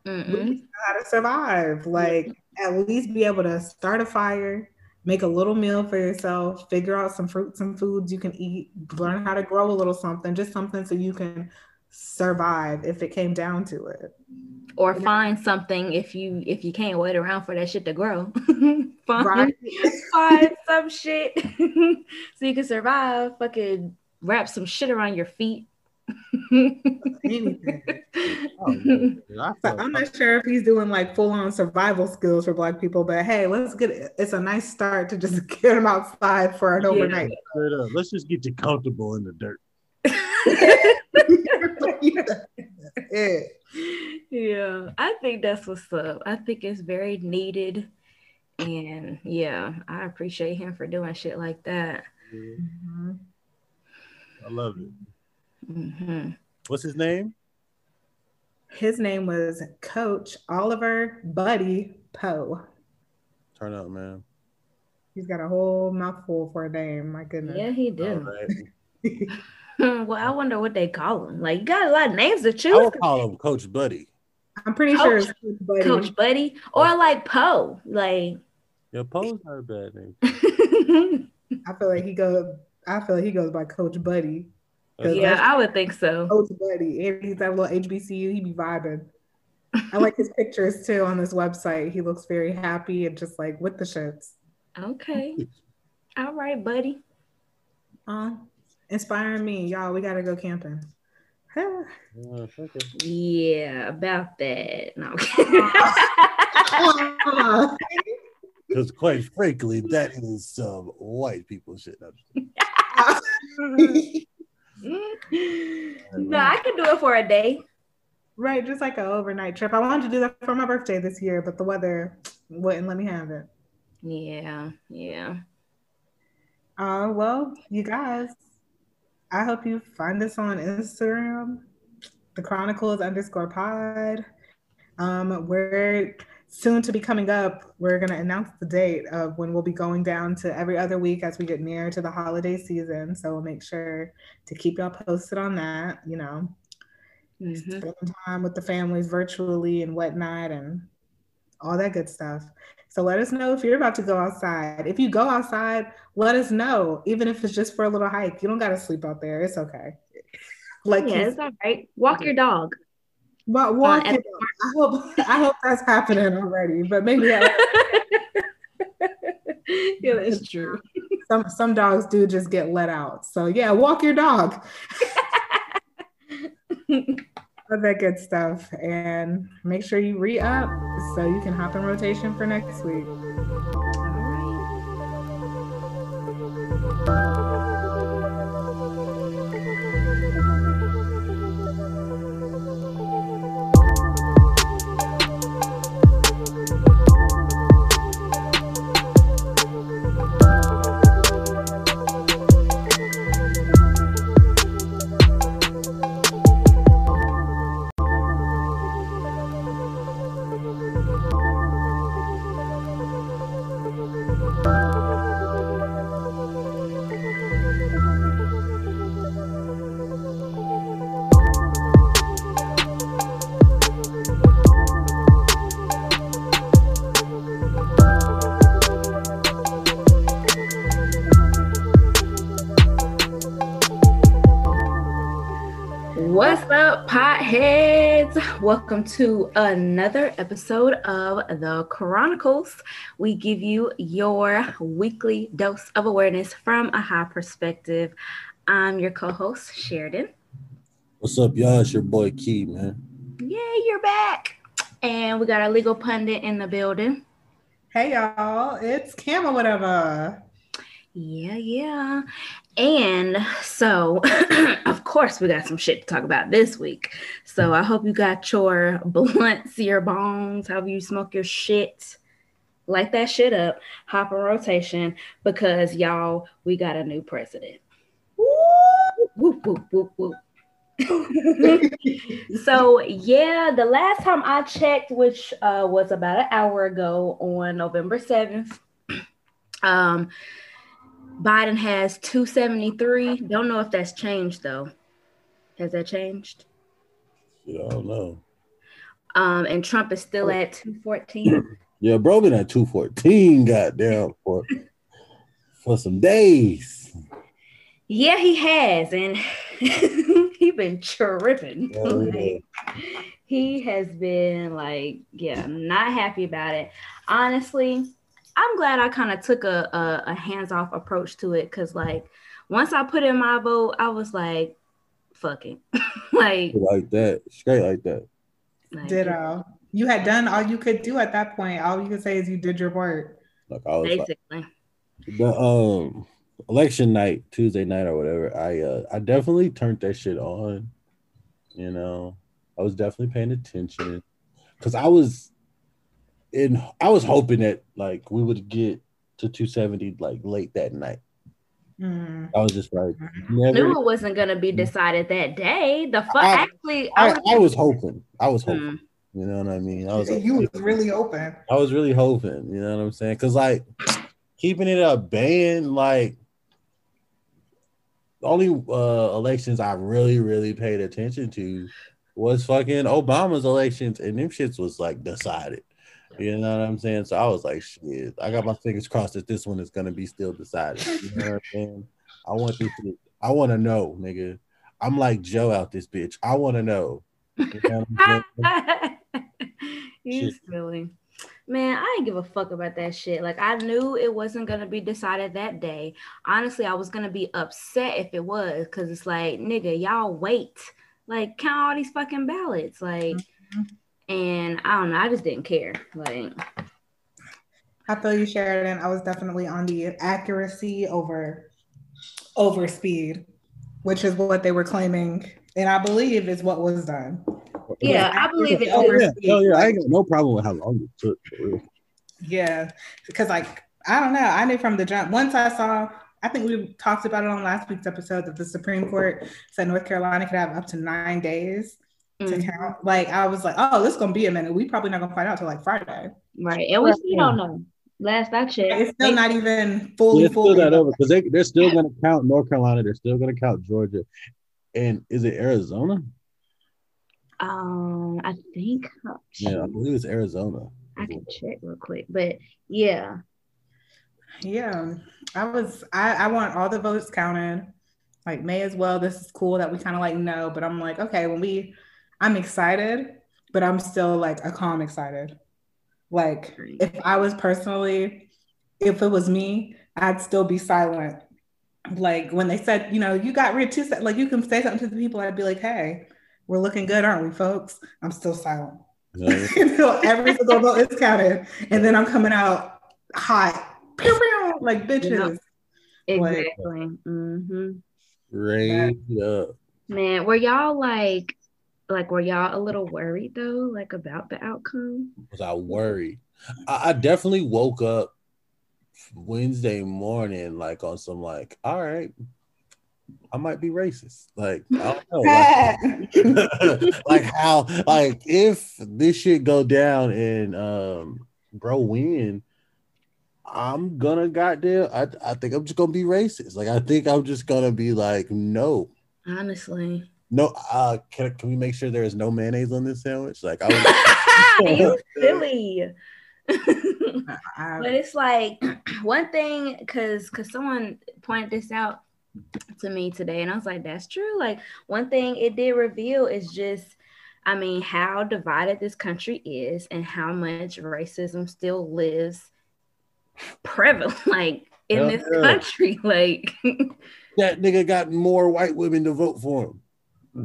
We
Mm-mm.
need to know how to survive. Like at least be able to start a fire, make a little meal for yourself, figure out some fruits and foods you can eat, learn how to grow a little something, just something so you can survive if it came down to it.
Or find something if you if you can't wait around for that shit to grow. find, find some shit so you can survive. Fucking wrap some shit around your feet.
Anything.
Oh. I
So
felt-
I'm not sure if he's doing like full on survival skills for black people, but hey, let's get it. It's a nice start to just get them outside for an
Yeah.
overnight.
Straight. Let's just get you comfortable in the dirt.
yeah.
yeah, I think that's what's up. I think it's very needed. And yeah, I appreciate him for doing shit like that.
Mhm.
I love it.
hmm
What's his name?
His name was Coach Oliver Buddy Pough.
Turn up, man.
He's got a whole mouthful for a name. My goodness.
Yeah, he did.
right.
well, I wonder what they call him. Like, you got a lot of names to choose.
I
choose.
would call him Coach Buddy.
I'm pretty
Coach-
sure it's Coach Buddy.
Coach Buddy, or like Pough. Like,
Yeah, Pough's not a bad name.
I feel like he goes. I feel like he goes by Coach Buddy.
That's
yeah, I would think so.
Coach Buddy. And he's that little HBCU. He be vibing. I like his pictures too on this website. He looks very happy and just like with the shits.
Okay. All right, buddy.
Uh, inspiring me, y'all. We gotta go camping.
yeah, about that. No.
Because quite frankly, that is some white people shit.
no, I can do it for a day.
Right, just like an overnight trip. I wanted to do that for my birthday this year, but the weather wouldn't let me have it.
Yeah, yeah.
Uh, well, you guys, I hope you find us on Instagram, the Chronicles underscore pod. Um, we're soon to be coming up. We're going to announce the date of when we'll be going down to every other week as we get near to the holiday season. So we'll make sure to keep y'all posted on that. You know, mm-hmm. spend time with the families virtually and whatnot and all that good stuff. So let us know if you're about to go outside. If you go outside, let us know, even if it's just for a little hike. You don't got to sleep out there. It's okay.
Like, yeah, it's all right. Walk your dog.
But walk uh. I hope I hope that's happening already. But maybe.
Yeah, that's true.
Some some dogs do just get let out. So yeah, walk your dog all that good stuff. And make sure you re up so you can hop in rotation for next week.
Welcome to another episode of the Chronicles. We give you your weekly dose of awareness from a high perspective. I'm your co host, Sheridan.
What's up, y'all? It's your boy Key, man.
Yeah, you're back. And we got our legal pundit in the building.
Hey, y'all. It's Cam or whatever.
Yeah, yeah. And so, of course, we got some shit to talk about this week. So I hope you got your blunts, your bones, however you smoke your shit. Light that shit up, hop in rotation, because y'all, we got a new president. So yeah, the last time I checked, which uh, was about an hour ago on November 7th, um, Biden has 273. Don't know if that's changed though. Has that changed?
Yeah, I don't know.
Um, and Trump is still at 214.
yeah, bro been at 214, goddamn, for for some days.
Yeah, he has, and he been tripping. Yeah, like, he has been like, yeah, not happy about it. Honestly, I'm glad I kind of took a, a, a hands off approach to it because like once I put in my vote, I was like, fucking like
like that, straight like that.
Like, Ditto. You had done all you could do at that point. All you could say is you did your work.
Like I was basically. Like, the um election night, Tuesday night or whatever, I uh I definitely turned that shit on. You know, I was definitely paying attention because I was and I was hoping that like we would get to 270 like late that night. Mm. I was just like,
never. Knew it wasn't gonna be decided that day. The fuck, actually,
I, I, was, I, was, hoping. I was hoping. Mm. You know what I mean? I was.
Like, you was really hoping.
I was really hoping. You know what I'm saying? Because like keeping it a ban, like the only uh, elections I really, really paid attention to was fucking Obama's elections, and them shits was like decided. You know what I'm saying? So I was like, shit, I got my fingers crossed that this one is gonna be still decided. You know what I'm saying? I want this to, I want to know, nigga. I'm like Joe out this bitch. I want to know. You know
He's
Shit.
silly. Man, I didn't give a fuck about that shit. Like I knew it wasn't gonna be decided that day. Honestly, I was gonna be upset if it was, cause it's like, nigga, y'all wait. Like count all these fucking ballots. Like, mm-hmm. And I don't know, I just didn't care. Like,
I feel you, Sheridan. I was definitely on the accuracy over over speed, which is what they were claiming, and I believe is what was done.
yeah, I believe it.
Oh
Over
yeah,
speed.
oh, yeah. I ain't got no problem with how long it took. For real.
Yeah, because like I don't know, I knew from the jump. Once I saw, I think we talked about it on last week's episode that the Supreme Court said North Carolina could have up to nine days to
Mhm.
count. Like I was like, oh, this is gonna be a minute. We probably not gonna find out till like Friday.
Right. And we still don't know. Last I checked.
It's still
they-
not even fully
Yeah,
fully.
not over because they they're still gonna count North Carolina. They're still gonna count Georgia, and is it Arizona?
um, I think
Yeah, I believe it's Arizona.
I can check real quick. But yeah.
Yeah, I was. I, I want all the votes counted. Like, may as well. This is cool that we kind of like know, but I'm like, okay, when we, I'm excited, but I'm still like a calm excited. Like, if I was personally, if it was me, I'd still be silent. Like when they said, you know, you got rid two, se- like you can say something to the people, I'd be like, hey, we're looking good, aren't we, folks? I'm still silent
Yeah.
until every single vote is counted, and then I'm coming out hot, pew, pew, like bitches. Like-
Exactly. hmm
Straight up.
Man, were y'all like like were y'all a little worried though, like about the outcome?
Was I worried? I, I definitely woke up Wednesday morning like on some like, all right, I might be racist. Like I don't know. Like, like how like if this shit go down and um bro win i'm gonna goddamn I, I think i'm just gonna be racist like i think i'm just gonna be like no
Honestly.
No uh can, can we make sure there is no mayonnaise on this sandwich like i was
you silly. But it's like one thing because because someone pointed this out to me today and i was like that's true like one thing it did reveal is just i mean how divided this country is and how much racism still lives prevalent like in
Hell
this
yeah.
country like
that nigga got more white women to vote for him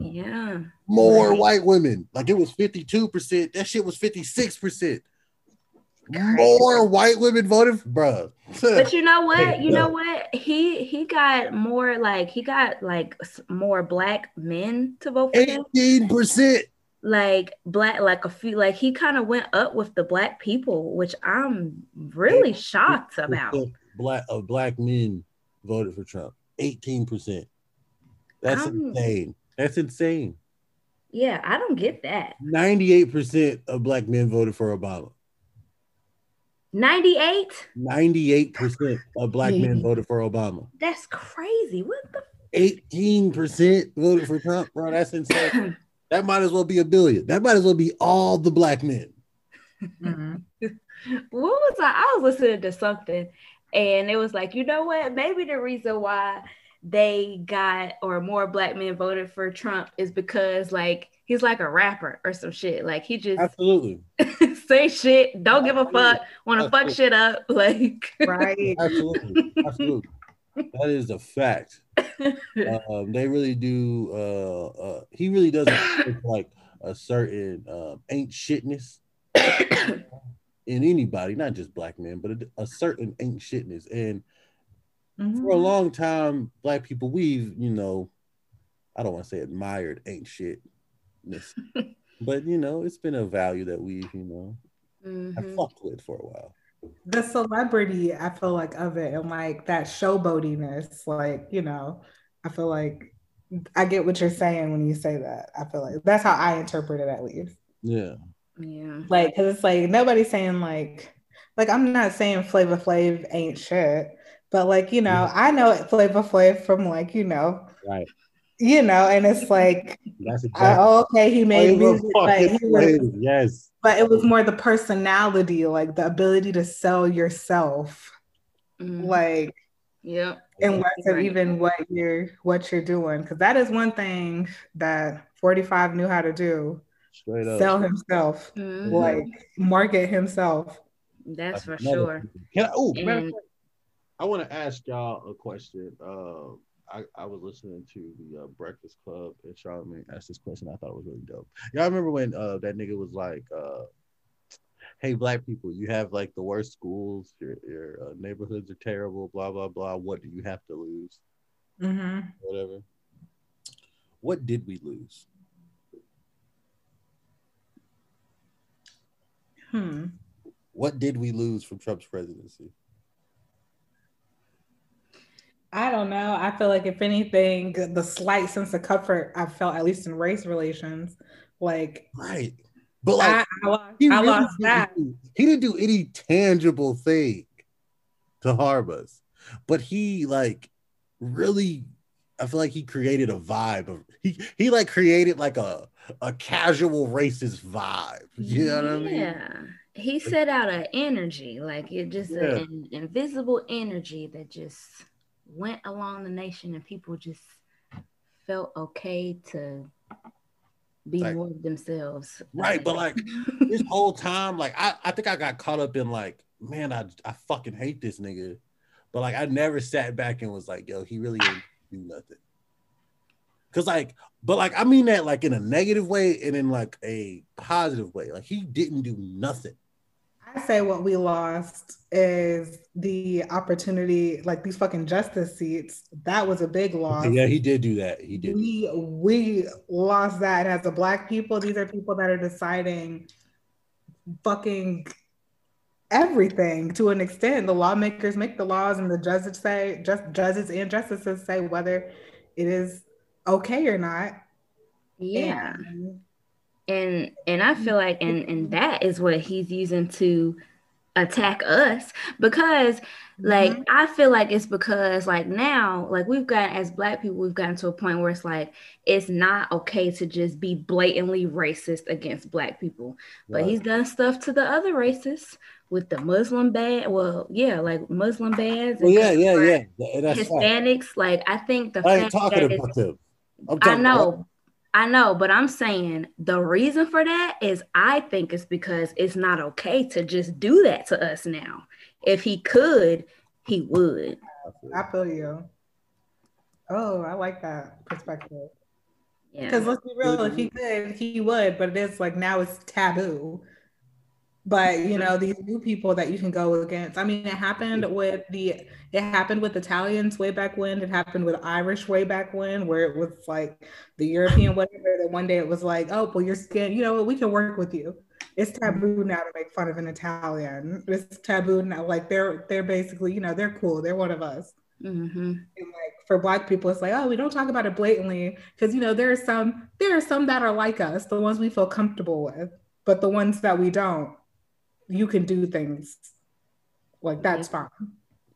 yeah.
More
Right.
white women. Like it was 52% that shit was 56% more white women voted bruh.
But you know what? You know what? He he got more like he got like more black men to vote for him.
18%
like black like a few like he kind of went up with the black people which i'm really shocked about.
black of black men voted for Trump. 18%. That's
I'm-
insane. That's insane.
yeah i don't get that
98% of black men voted for Obama.
98
98% of black men voted for Obama.
that's crazy what the
18% voted for Trump, bro. That's insane. That might as well be a billion. That might as well be all the black men.
Mhm.
what was I? I was listening to something and it was like, you know what? Maybe the reason why they got or more black men voted for Trump is because like he's like a rapper or some shit. Like he just
Absolutely.
say shit, don't give a fuck, want to fuck shit up. Like
Right.
Absolutely. Absolutely. That is a fact. um, they really do. Uh, uh, he really doesn't like a certain um, ain't shitness in anybody, not just black men, but a, a certain ain't shitness. And for a
Mhm.
long time, black people, we've you know, I don't want to say admired ain't shitness, but you know, it's been a value that we've you know have
Mhm.
fucked with for a while.
The celebrity, I feel like of it, and like that showboatiness, like you know, I feel like I get what you're saying when you say that. I feel like that's how I interpret it, at least.
Yeah,
yeah.
Like, because it's like nobody's saying like, like I'm not saying Flavor Flav ain't shit, but like you know, I know Flavor Flav from like you know,
right.
you know, and it's like,
That's exactly.
oh, okay, he made
Flavor
music, but he was
yes.
but it was more the personality, like the ability to sell yourself,
Mhm.
like
Yep.
and less of
Right.
even what you're what you're doing. Because that is one thing that 45 knew how to do
Straight up.
sell himself,
Mhm.
like market himself.
That's for sure.
Can I, oh, matter
And-
fact, I want to ask y'all a question. Uh, I, I was listening to the uh, Breakfast Club and Charlamagne asked this question. I thought it was really dope. Y'all remember when uh, that nigga was like, uh, "Hey, black people, you have like the worst schools. Your your uh, neighborhoods are terrible. Blah blah blah. What do you have to lose?
hmm
Whatever. What did we lose?
Hmm.
What did we lose from Trump's presidency?
I don't know. I feel like if anything, the slight sense of comfort I felt, at least in race relations, like
Right, but like.
I, I lost,
He
I
really
lost
didn't
that.
do- He didn't do any tangible thing to harm us, but he like really. I feel like he created a vibe of he he like created like a a casual racist vibe. You know what I mean?
Yeah. He set out an energy, like it just
Yeah.
an invisible energy that just went along the nation and people just felt okay to be
Like-
more of themselves.
Right, but like this whole time, like I, I think I got caught up in like, man, I I fucking hate this nigga. But like I never sat back and was like, yo, he really didn't do nothing. Cause like, but like I mean that like in a negative way and in like a positive way. Like he didn't do nothing.
I say what we lost is the opportunity, like these fucking justice seats. That was a big loss.
Yeah, he did do that. He did.
we we lost that as a black people. These are people that are deciding fucking everything to an extent. The lawmakers make the laws, and the judges say, just judges and justices say whether it is okay or not.
yeah.
And
and and I feel like and and that is what he's using to attack us because like
Mhm.
I feel like it's because like now like we've got as black people we've gotten to a point where it's like it's not okay to just be blatantly racist against black people but
Right.
he's done stuff to the other races with the Muslim ban well yeah like Muslim bans
Well, yeah, yeah, yeah. That's.
Hispanics like I think the
I ain't talking
that
about them.
I know, I know, but I'm saying the reason for that is I think it's because it's not okay to just do that to us now. If he could, he would.
I feel you. Oh, I like that perspective. Because
Yeah.
let's be real, if he mm-hmm. could, he would, but it is like now it's taboo. But you know, these new people that you can go against. I mean, it happened with the it happened with Italians way back when, it happened with Irish way back when, where it was like the European whatever, that one day it was like, oh, well, your skin, you know we can work with you. It's taboo now to make fun of an Italian. It's taboo now. Like they're they're basically, you know, they're cool. They're one of us.
hmm
And like for black people, it's like, oh, we don't talk about it blatantly because you know there are some there are some that are like us, the ones we feel comfortable with, but the ones that we don't, you can do things like that's fine.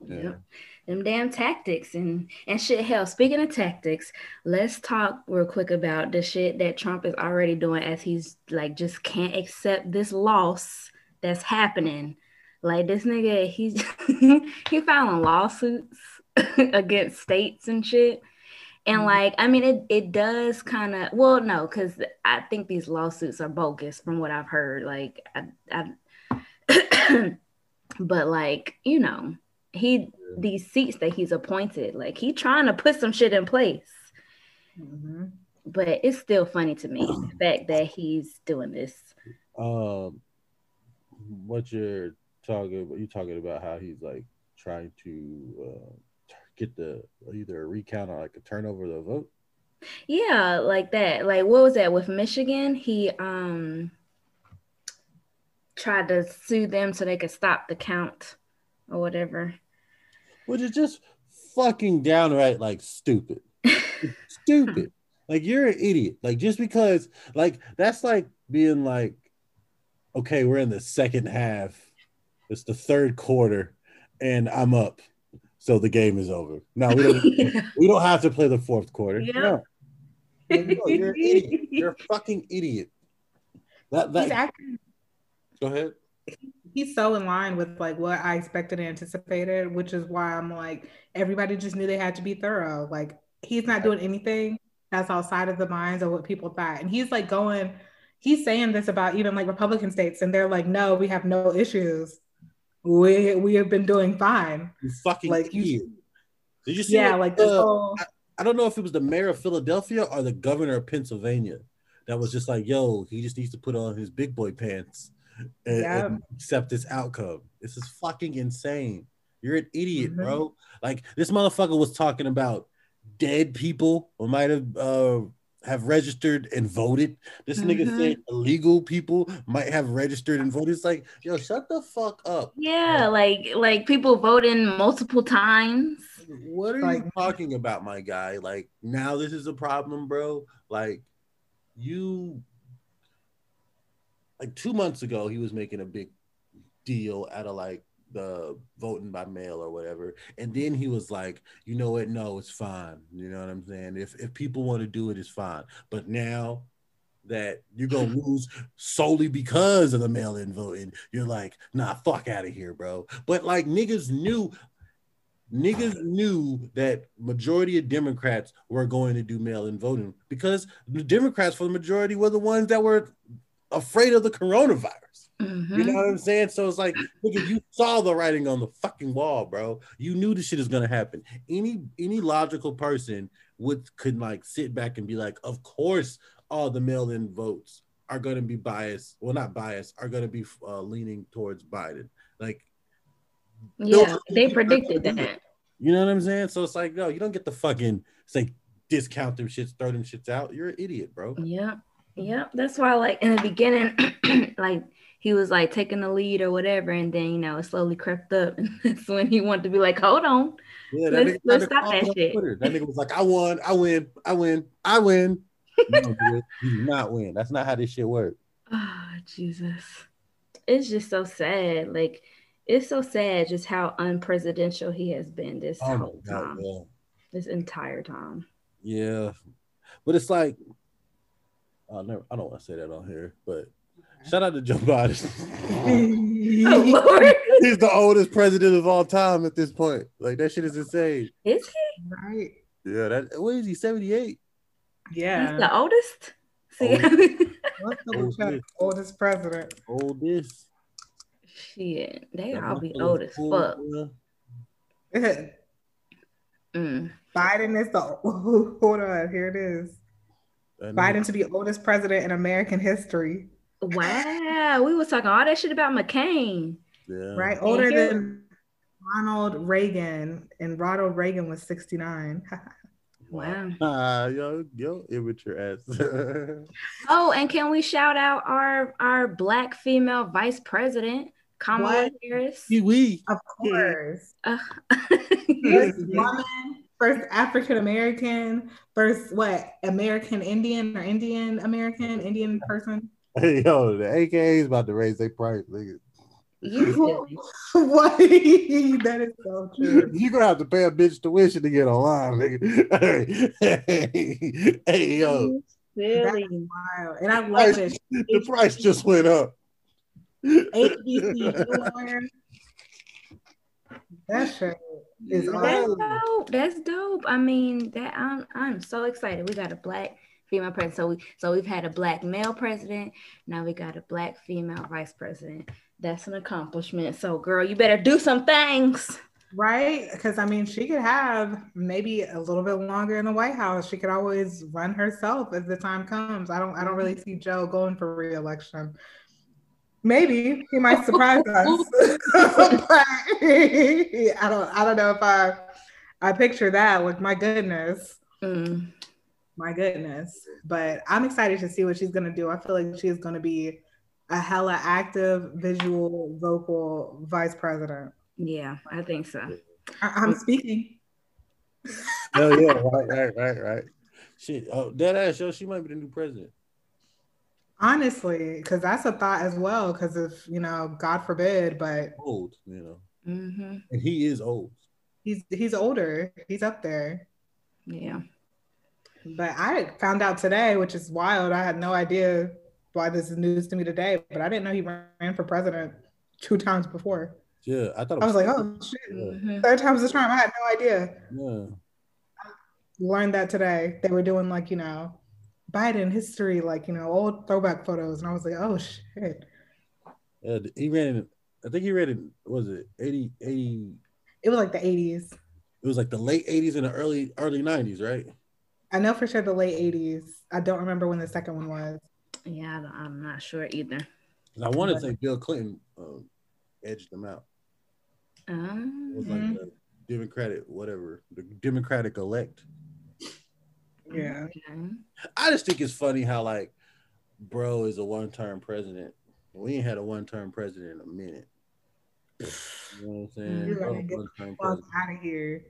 Yeah.
Yep. Them damn tactics and and shit. Hell, speaking of tactics, let's talk real quick about the shit that Trump is already doing as he's like just can't accept this loss that's happening. Like this nigga, he's he filing lawsuits against states and shit. And
Mhm.
like, I mean, it it does kind of well, no, because I think these lawsuits are bogus from what I've heard. Like, I, I but like, you know, he these seats that he's appointed, like he trying to put some shit in place.
Mhm.
But it's still funny to me the fact that he's doing this.
um what you're talking about you talking about how he's like trying to uh, get the either a recount or like a turnover of the vote
Yeah, like that. Like what was that with Michigan? He um tried to sue them so they could stop the count or whatever.
which is just fucking downright like stupid. Stupid. Like you're an idiot. Like just because like that's like being like okay we're in the second half. It's the third quarter and i'm up. So the game is over. No we don't we don't have to play the fourth quarter.
Yeah.
no. Like, no, you're an idiot. You're a fucking idiot. That
He's acting
go ahead
he's so in line with like what I expected and anticipated, which is why I'm like everybody just knew they had to be thorough. Like he's not doing anything that's outside of the minds of what people thought, and he's like going. he's saying this about even like Republican states, and they're like, no, we have no issues. We we have been doing fine.
You fucking
Like, you-.
Did you see?
Yeah,
what,
like this
uh,
whole
I don't know if it was the mayor of Philadelphia or the governor of Pennsylvania that was just like, "Yo, he just needs to put on his big boy pants and,
Yeah.
and accept this outcome." This is fucking insane. You're an idiot,
Mhm.
bro. Like this motherfucker was talking about dead people who might have uh, have registered and voted. This nigga
Mhm.
said illegal people might have registered and voted. It's like, yo, shut the fuck up.
Yeah, like like people voting multiple times.
What are you talking about, my guy? Like now this is a problem, bro. Like you like two months ago, he was making a big deal out of like the voting by mail or whatever. And then he was like, you know what? No, it's fine. You know what I'm saying? If if people want to do it, it's fine. But now that you're gonna lose solely because of the mail-in voting, you're like, nah, fuck out of here, bro. But like niggas knew niggas knew that majority of Democrats were going to do mail-in voting because the Democrats, for the majority, were the ones that were afraid of the coronavirus.
Mhm.
You know what I'm saying? So it's like, nigga, you saw the writing on the fucking wall, bro. You knew this shit is gonna happen. Any any logical person would could like sit back and be like, of course, all the mail-in votes are gonna be biased. Well, not biased, are gonna be uh, leaning towards Biden. Like
Yeah,
No,
they predicted that.
you know what I'm saying? So it's like, no, you don't get the fucking say discount them shits, throw them shits out. You're an idiot, bro.
Yep. Yep. That's why, like in the beginning, like he was like taking the lead or whatever, and then you know it slowly crept up, and that's when he wanted to be like, "Hold on,
Yeah,
Let's-
nigga
let's stop that shit.
Twitter. That nigga was like, I won, I win, I win, I win. Don't. You do not win. That's not how this shit works.
oh ah, Jesus," it's just so sad. Like it's so sad just how unpresidential he has been this
Oh
whole
god,
time,
yeah.
this entire time.
Yeah. But it's like I never I don't want to say that on here, but shout out to Joe Biden.
Oh Lord,
He's the oldest president of all time at this point. Like that shit is insane.
is he?
right.
Yeah, that what is he, 78?
Yeah.
He's the oldest. See,
Let's.
Oldest.
Oldest president.
Oldest.
shit, they
That
all be
motherfucker
old as fuck.
yeah.
Mm.
Biden is the hold on, here it is.
That nigga-
Biden to be oldest president in American history.
Wow, we was talking all that shit about McCain.
yeah.
Right? Older
here-
than Ronald Reagan. And Ronald Reagan was 69.
Wow.
Ah, yo, yo, immature ass.
Oh, and can we shout out our our black female vice president, Kamala
What?
Harris?
Kiwi.
of course.
Uh,
First woman, first African American, first what? American Indian or Indian American, Indian person.
Hey, yo, the AKA is about to raise their price, nigga.
you silly.
what? that is so true.
You're gonna have to pay a bitch tuition to get online, nigga. Hey, hey, yo,
silly.
Wow. And I love this.
the price just went up.
HBCU That shit is
That's
awesome.
dope. That's dope. I mean, that I'm I'm so excited. We got a black female president. So we so we've had a black male president. Now we got a black female vice president. That's an accomplishment. So girl, you better do some things.
Right? Because I mean, she could have maybe a little bit longer in the White House. She could always run herself as the time comes. I don't I don't really mm-hmm. see Joe going for reelection. Maybe he might surprise us. but I don't I don't know if I I picture that. Like my goodness.
Mm.
My goodness. But I'm excited to see what she's gonna do. I feel like she's gonna be a hella active, visual, vocal vice president.
Yeah, I think so.
I- I'm speaking.
Oh yeah, right, right, right, right. Shit, oh, that ass, yo, she might be the new president.
Honestly, because that's a thought as well. Because if you know, God forbid, but
Old, you know,
hmm
and he is old.
he's he's older. He's up there.
Yeah.
But I found out today, which is wild. I had no idea why this is news to me today. But I didn't know he ran for president two times before.
Yeah, I thought. It
I was like, oh shit,
yeah,
Mhm.
third time's the charm. I had no idea.
yeah.
Learned that today. They were doing like you know, Biden history, like you know, old throwback photos, and I was like, oh shit.
Yeah, he ran. I think he ran it. Was it 80, 80
It was like the eighties.
It was like the late eighties and the early early nineties, right?
I know for sure the late eighties. I don't remember when the second one was.
Yeah, I'm not sure either.
And I want to say Bill Clinton um, edged them out.
Um,
It was like the Democratic, whatever, the Democratic elect.
Yeah.
okay.
I just think it's funny how like, bro is a one term president. We ain't had a one term president in a minute. You know what I'm saying?
You're gonna get
one-term
Fuck
president.
out of here.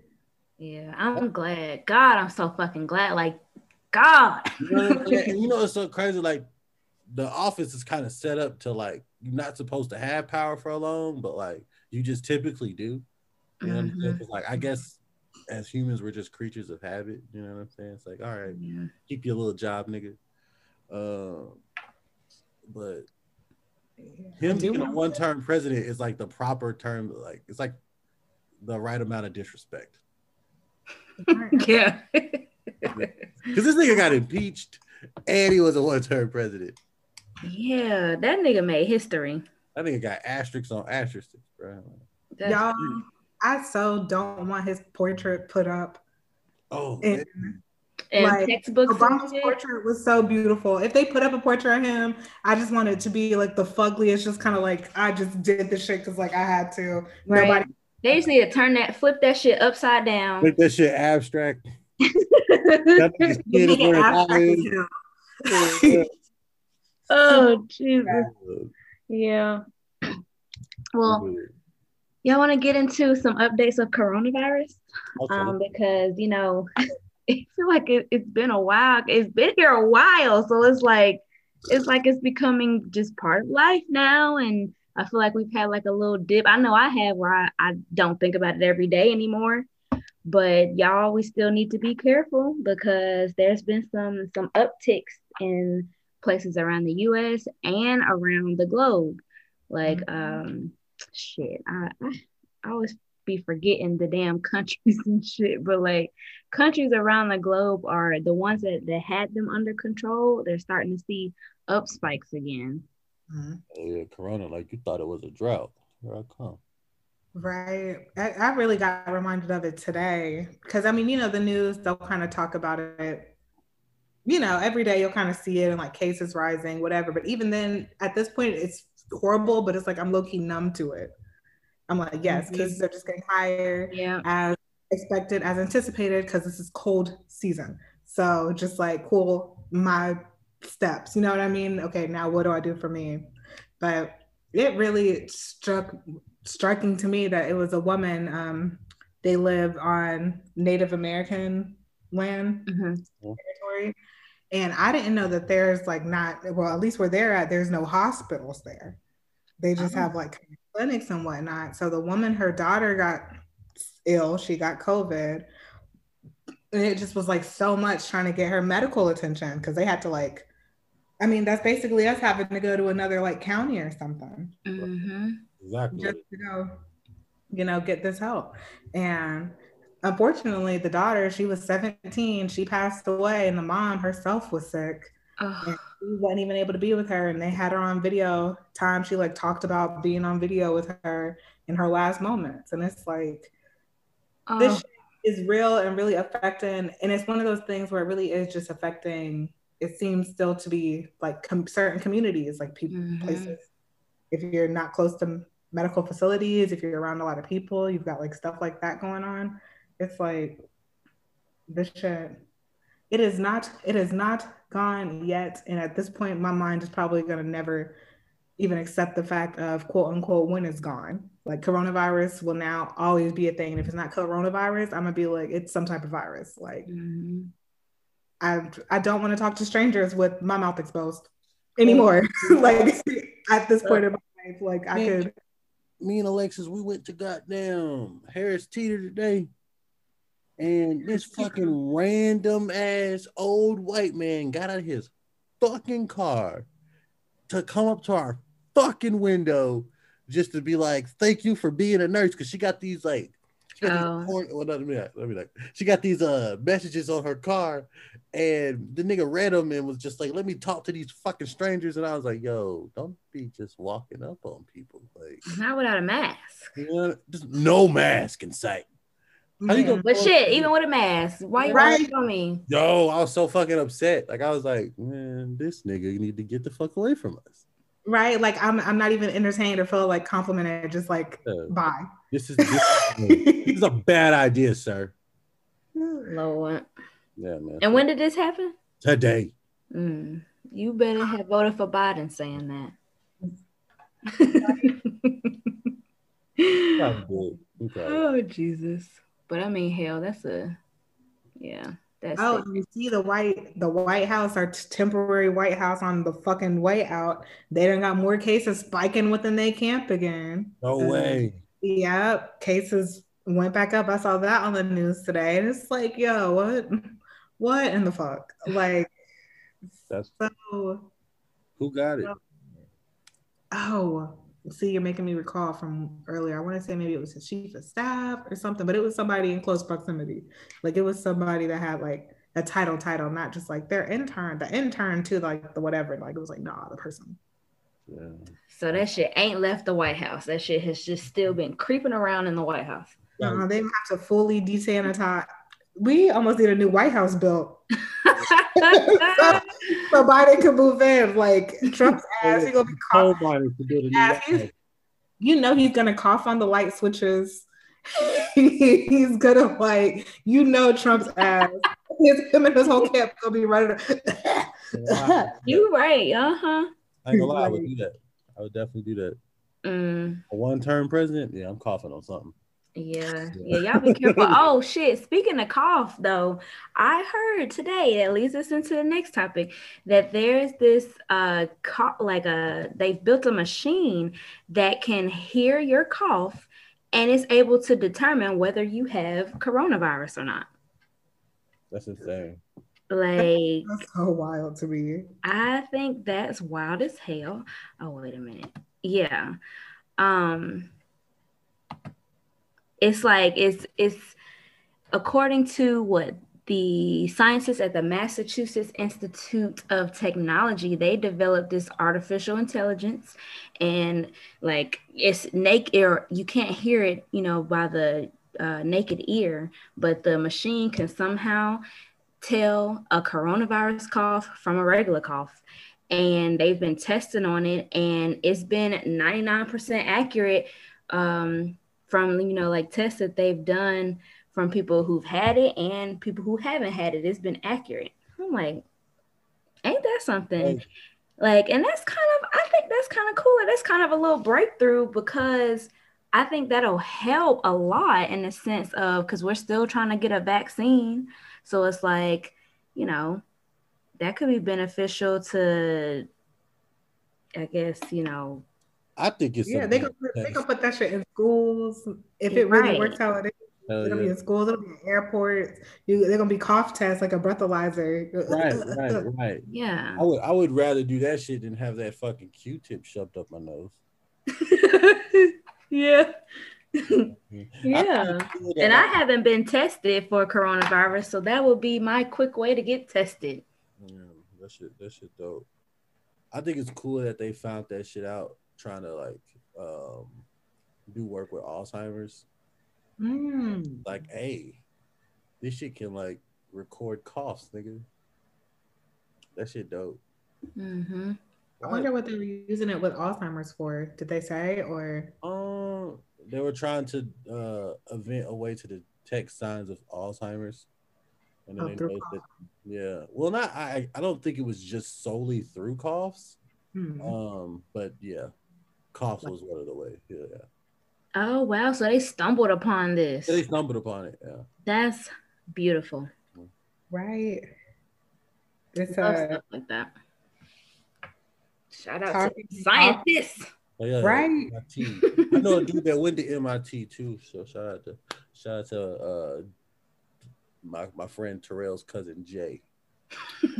Yeah, I'm glad. God, I'm so fucking glad. Like, God.
You know what I'm saying? And you know it's so crazy. Like the office is kind of set up to like you're not supposed to have power for a long, but like you just typically do. You know what I'm saying?
Mhm.
'Cause, like I guess as humans we're just creatures of habit. You know what I'm saying? It's like all right,
Yeah.
keep your little job, nigga. Um, but him being a one-term president is like the proper term. Like it's like the right amount of disrespect.
Yeah.
Because this nigga got impeached and he was a one-term president.
yeah, that nigga made history.
That nigga got asterisks on asterisks, bro.
That's-
Y'all, I so don't want his portrait put up.
Oh,
And
man.
and
like,
textbooks
Obama's
shit.
portrait was so beautiful. If they put up a portrait of him, I just want it to be like the fugliest, just kind of like I just did the shit because like I had to.
Right.
Nobody
They just need to turn that, flip that shit upside down.
make that shit abstract. That nigga's kid is
Make it
wearing
abstract
eyes.
oh Jesus. Yeah. Well, y'all want to get into some updates of coronavirus?
Okay.
Um, because you know, I feel like it, it's been a while. It's been here a while, so it's like it's like it's becoming just part of life now. And I feel like we've had like a little dip. I know I have where I, I don't think about it every day anymore. But y'all, we still need to be careful because there's been some some upticks in places around the U.S. and around the globe. Like, um, shit, I, I I always be forgetting the damn countries and shit, but like countries around the globe are the ones that, that had them under control. They're starting to see up spikes again.
Mhm.
Oh, yeah, Corona, like you thought it was a drought. Here I come.
Right. I, I really got reminded of it today because I mean, you know, the news, they'll kind of talk about it. You know, every day you'll kind of see it and like cases rising, whatever. But even then, at this point, it's horrible, but it's like I'm low key numb to it. I'm like, yes,
Mhm.
cases are just getting higher
Yeah.
as expected, as anticipated, because this is cold season. So just like, cool, my steps. You know what I mean? Okay, now what do I do for me? But it really struck striking to me that it was a woman. Um, they live on Native American land
Mhm.
territory. And I didn't know that there's like not well, at least where they're at, there's no hospitals there. They just
Oh.
have like clinics and whatnot. So the woman, her daughter got ill, she got COVID. And it just was like so much trying to get her medical attention because they had to like, I mean, that's basically us having to go to another like county or something
Mm-hmm.
Exactly.
just to go, you know, get this help. And unfortunately, the daughter, she was 17, she passed away, and the mom herself was sick.
Oh,
He wasn't even able to be with her, and they had her on video. Time she like talked about being on video with her in her last moments, and it's like this
oh,
shit is real and really affecting. And it's one of those things where it really is just affecting. It seems still to be like com- certain communities, like people,
Mhm.
places. If you're not close to medical facilities, if you're around a lot of people, you've got like stuff like that going on. It's like this shit. It is not. It is not gone yet. And at this point, my mind is probably gonna never even accept the fact of quote unquote when it's gone. Like coronavirus will now always be a thing. And if it's not coronavirus, I'm gonna be like it's some type of virus. Like
Mhm.
I I don't want to talk to strangers with my mouth exposed anymore. like at this point in my life, like I could
Me and Alexis, we went to goddamn Harris Teeter today. And this fucking random ass old white man got out of his fucking car to come up to our fucking window just to be like, thank you for being a nurse. Cause she got these like she got
Oh.
these porn, well, let me let me like she got these uh messages on her car, and the nigga read them and was just like, "Let me talk to these fucking strangers," and I was like, "Yo, don't be just walking up on people like,
Not without a mask.
you know, just no mask in sight." How you gonna-
But shit, even with a mask, why you
Right.
right. on me?
Yo, I was so fucking upset. Like I was like, man, this nigga need to get the fuck away from us.
right? Like I'm I'm not even entertained or feel like complimented. Just like
Yeah.
bye.
This is this, this is a bad idea, sir.
Lord.
Yeah, man.
And when did this happen?
Today.
Mm, you better have voted for Biden saying that.
Probably did. Okay.
oh Jesus! But I mean, hell, that's a yeah. That's
Oh,
it.
you see the white the White House, our temporary White House on the fucking way out. They done got more cases spiking within their camp again.
No
Uh,
way.
Yep, cases went back up. I saw that on the news today, and it's like, yo, what, what in the fuck? Like,
That's
so,
who got it.
oh, see, you're making me recall from earlier. I want to say maybe it was his chief of staff or something, but it was somebody in close proximity. Like, it was somebody that had like a title, title, not just like their intern, the intern to like the whatever. Like, it was like, nah, the person.
Yeah.
So that shit ain't left the White House. That shit has just still been creeping around in the White House.
Uh, they have to fully desanitize. We almost need a new White House built. so Biden can move in. Like Trump's ass, he gonna be cough.
Nobody can do the
Ass, he's- You know he's gonna cough on the light switches. he's gonna like, you know, Trump's ass. His, him and his whole camp gonna be running.
you right, uh huh.
I ain't gonna lie, I would do that. I would definitely do that.
Mm,
A one-term president, yeah, I'm coughing on something.
Yeah, yeah. Y'all be careful. oh shit! Speaking of cough, though, I heard today that leads us into the next topic that there's this uh cough, like a they've built a machine that can hear your cough and is able to determine whether you have coronavirus or not.
That's insane.
Like.
That's so wild to me.
I think that's wild as hell. Oh, wait a minute. Yeah. Um it's like it's it's according to what the scientists at the Massachusetts Institute of Technology, they developed this artificial intelligence and like it's naked or you can't hear it, you know, by the uh, naked ear, but the machine can somehow tell a coronavirus cough from a regular cough. And they've been testing on it, and it's been 99% accurate um, from, you know, like tests that they've done from people who've had it and people who haven't had it. It's been accurate. I'm like, ain't that something? Like, and that's kind of, I think that's kind of cool. That's kind of a little breakthrough because I think that'll help a lot in the sense of because we're still trying to get a vaccine. So it's like, you know, that could be beneficial to, I guess, you know,
I think it's
Yeah, they
big
can put, they
test.
can put that shit in schools if it really
Right.
works out. it is.
Hell
It'll be in schools, it'll be in airports. You, they're gonna be cough tests like a breathalyzer.
Right, right, right.
yeah.
I would I would rather do that shit than have that fucking Q-tip shoved up my nose.
yeah.
Mm-hmm.
Yeah.
feel that
And I haven't been tested for coronavirus, so that would be my quick way to get tested.
Yeah, that shit, that shit dope. I think it's cool that they found that shit out, trying to like um do work with Alzheimer's.
Mm.
Like, hey, this shit can like record coughs, nigga. That shit dope.
hmm
I wonder what they were using it with Alzheimer's for. Did they say or
Um, they were trying to uh invent a way to detect signs of Alzheimer's, and then
Oh,
they
through
noticed that, yeah. Well, not I. I don't think it was just solely through coughs.
Hmm.
Um, but yeah, coughs was one of the ways. Yeah, yeah.
Oh wow! So they stumbled upon this.
They stumbled upon it. Yeah.
That's beautiful.
right? It's
Love
uh,
stuff like that. Shout out
Talking
to scientists.
Oh, yeah,
Right.
I know a dude that went to MIT too. So shout out to shout out to uh my my friend Terrell's cousin Jay.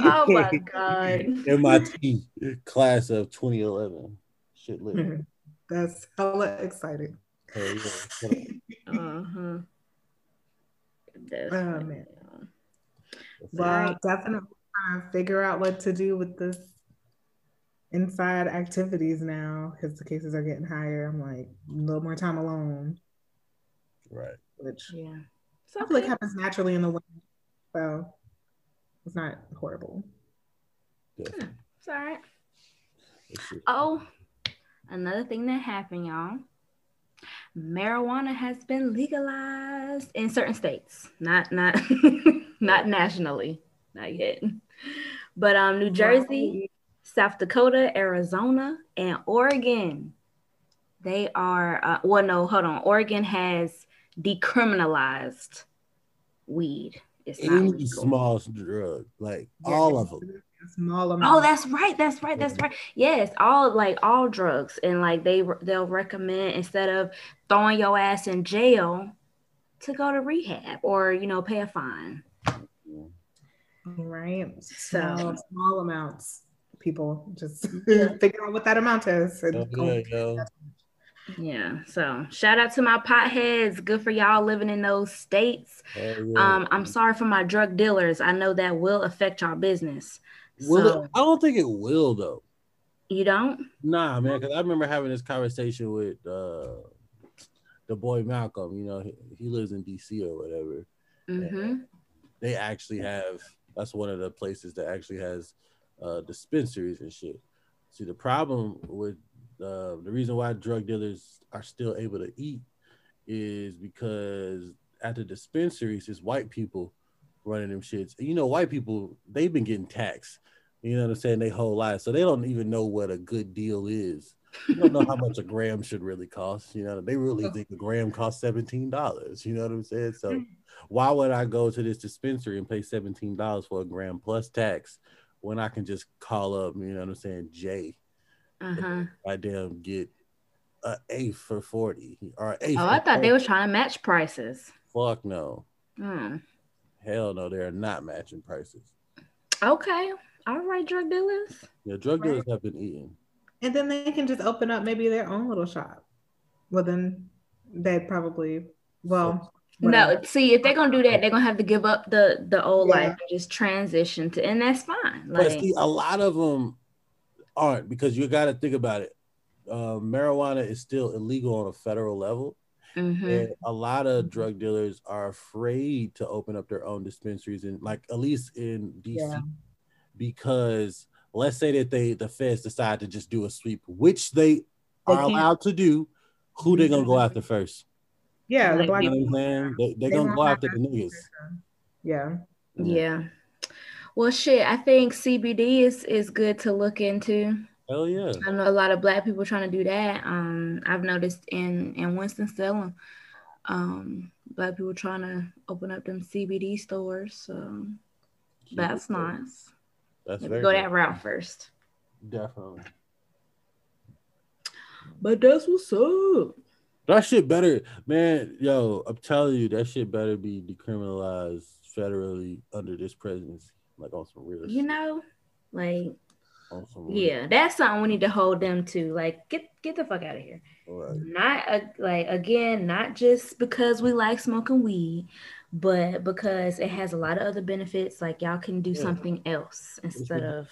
oh my god!
MIT class of 2011. Shit lit.
that's hella exciting. uh-huh. Oh man. Well, definitely trying to figure out what to do with this inside activities now because the cases are getting higher. I'm like a little more time alone.
Right.
Which yeah, so I feel like happens naturally in the winter, so it's not horrible.
Yeah. It's all right. Oh, another thing that happened, y'all. Marijuana has been legalized in certain states, not not not nationally, not yet. But um, New Jersey, South Dakota, Arizona, and Oregon, they are. Uh, well, no, hold on. Oregon has decriminalized weed.
It's Any small drug, like yeah. all of them
small amount. Oh, that's right. That's right. That's right. Yes, all like all drugs, and like they they'll recommend instead of throwing your ass in jail to go to rehab or you know pay a fine.
Right. So small, small amounts. People just figure out what that amount is.
yeah, yeah. So shout out to my potheads. Good for y'all living in those states. yeah. Um, I'm sorry for my drug dealers. I know that will affect y'all business.
Will so, it, I don't think it will though.
You don't?
Nah, man. Because I remember having this conversation with uh, the boy Malcolm. You know, he, he lives in DC or whatever. Mm-hmm. They actually have. That's one of the places that actually has uh, dispensaries and shit. See, the problem with uh, the reason why drug dealers are still able to eat is because at the dispensaries, it's white people running them shits. You know, white people they've been getting taxed. You know what I'm saying? They whole life, so they don't even know what a good deal is. You don't know how much a gram should really cost. You know, they really think a gram costs seventeen dollars. You know what I'm saying? So, mm. why would I go to this dispensary and pay seventeen dollars for a gram plus tax when I can just call up? You know what I'm saying? Jay, uh-huh. I damn get a eighth for forty or eighth.
Oh, I thought 40. they were trying to match prices.
Fuck no. Mm. Hell no, they are not matching prices.
Okay. All right, drug dealers.
Yeah, drug dealers right. have been eating.
And then they can just open up maybe their own little shop. Well, then they probably, well,
no, see, if they're gonna do that, they're gonna have to give up the the old yeah. life and just transition to, and that's fine.
Like, but see, a lot of them aren't because you got to think about it. Uh, marijuana is still illegal on a federal level, Mm-hmm. And a lot of drug dealers are afraid to open up their own dispensaries, and like at least in DC, yeah. because let's say that they the feds decide to just do a sweep, which they, they are allowed to do. Who they gonna go mm-hmm. after first?
Yeah, the black
you know They, they're they gonna go after the niggas.
Yeah.
Yeah. Well, shit. I think CBD is is good to look into.
Hell yeah.
I know a lot of black people trying to do that. Um, I've noticed in in Winston-Salem, um, black people trying to open up them CBD stores. So that's nice. That's Maybe go that route first.
Definitely.
But that's what's up.
That shit better, man. Yo, I'm telling you, that shit better be decriminalized federally under this presidency. Like on some real.
You know, like yeah, that's something we need to hold them to. Like, get get the fuck out of here. Right. Not uh, like again, not just because we like smoking weed, but because it has a lot of other benefits. Like y'all can do yeah. something else instead of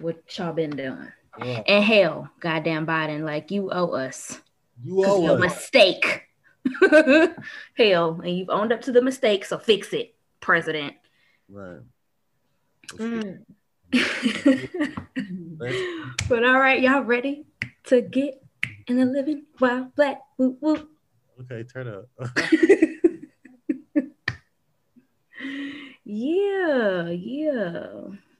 what y'all been doing. Yeah. And hell, goddamn Biden, like you owe us.
You owe us.
A mistake. hell, and you've owned up to the mistake, so fix it, President.
Right. Mm.
but all right, y'all ready to get in the living while black? Woo woo.
Okay, turn up.
yeah, yeah.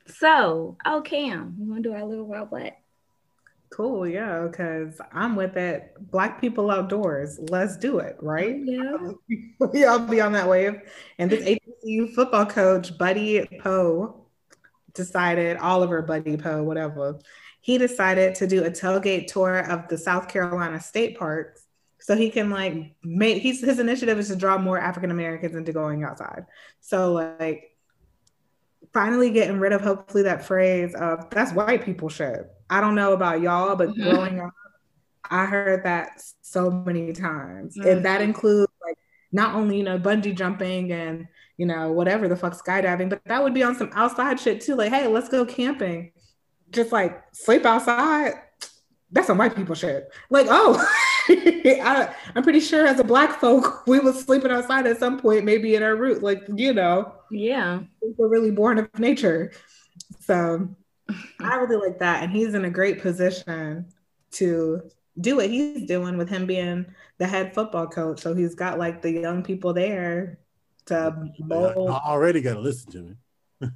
So, oh Cam, you want to do our little wild black?
Cool, yeah, because I'm with it. Black people outdoors, let's do it, right?
Oh,
yeah. we all be on that wave. And this HBCU football coach, Buddy Pough, decided, Oliver Buddy Pough, whatever, he decided to do a tailgate tour of the South Carolina state parks so he can like make he's his initiative is to draw more African Americans into going outside. So like finally getting rid of hopefully that phrase of that's white people shit. I don't know about y'all, but mm-hmm. growing up, I heard that so many times. Mm-hmm. And that includes like not only, you know, bungee jumping and, you know, whatever the fuck skydiving, but that would be on some outside shit too. Like, hey, let's go camping. Just like sleep outside. That's some white people shit. Like, oh, I, am pretty sure as a black folk, we was sleeping outside at some point, maybe in our root. Like, you know.
Yeah.
We're really born of nature. So I really like that. And he's in a great position to do what he's doing with him being the head football coach. So he's got like the young people there to mold.
I already got to listen to me.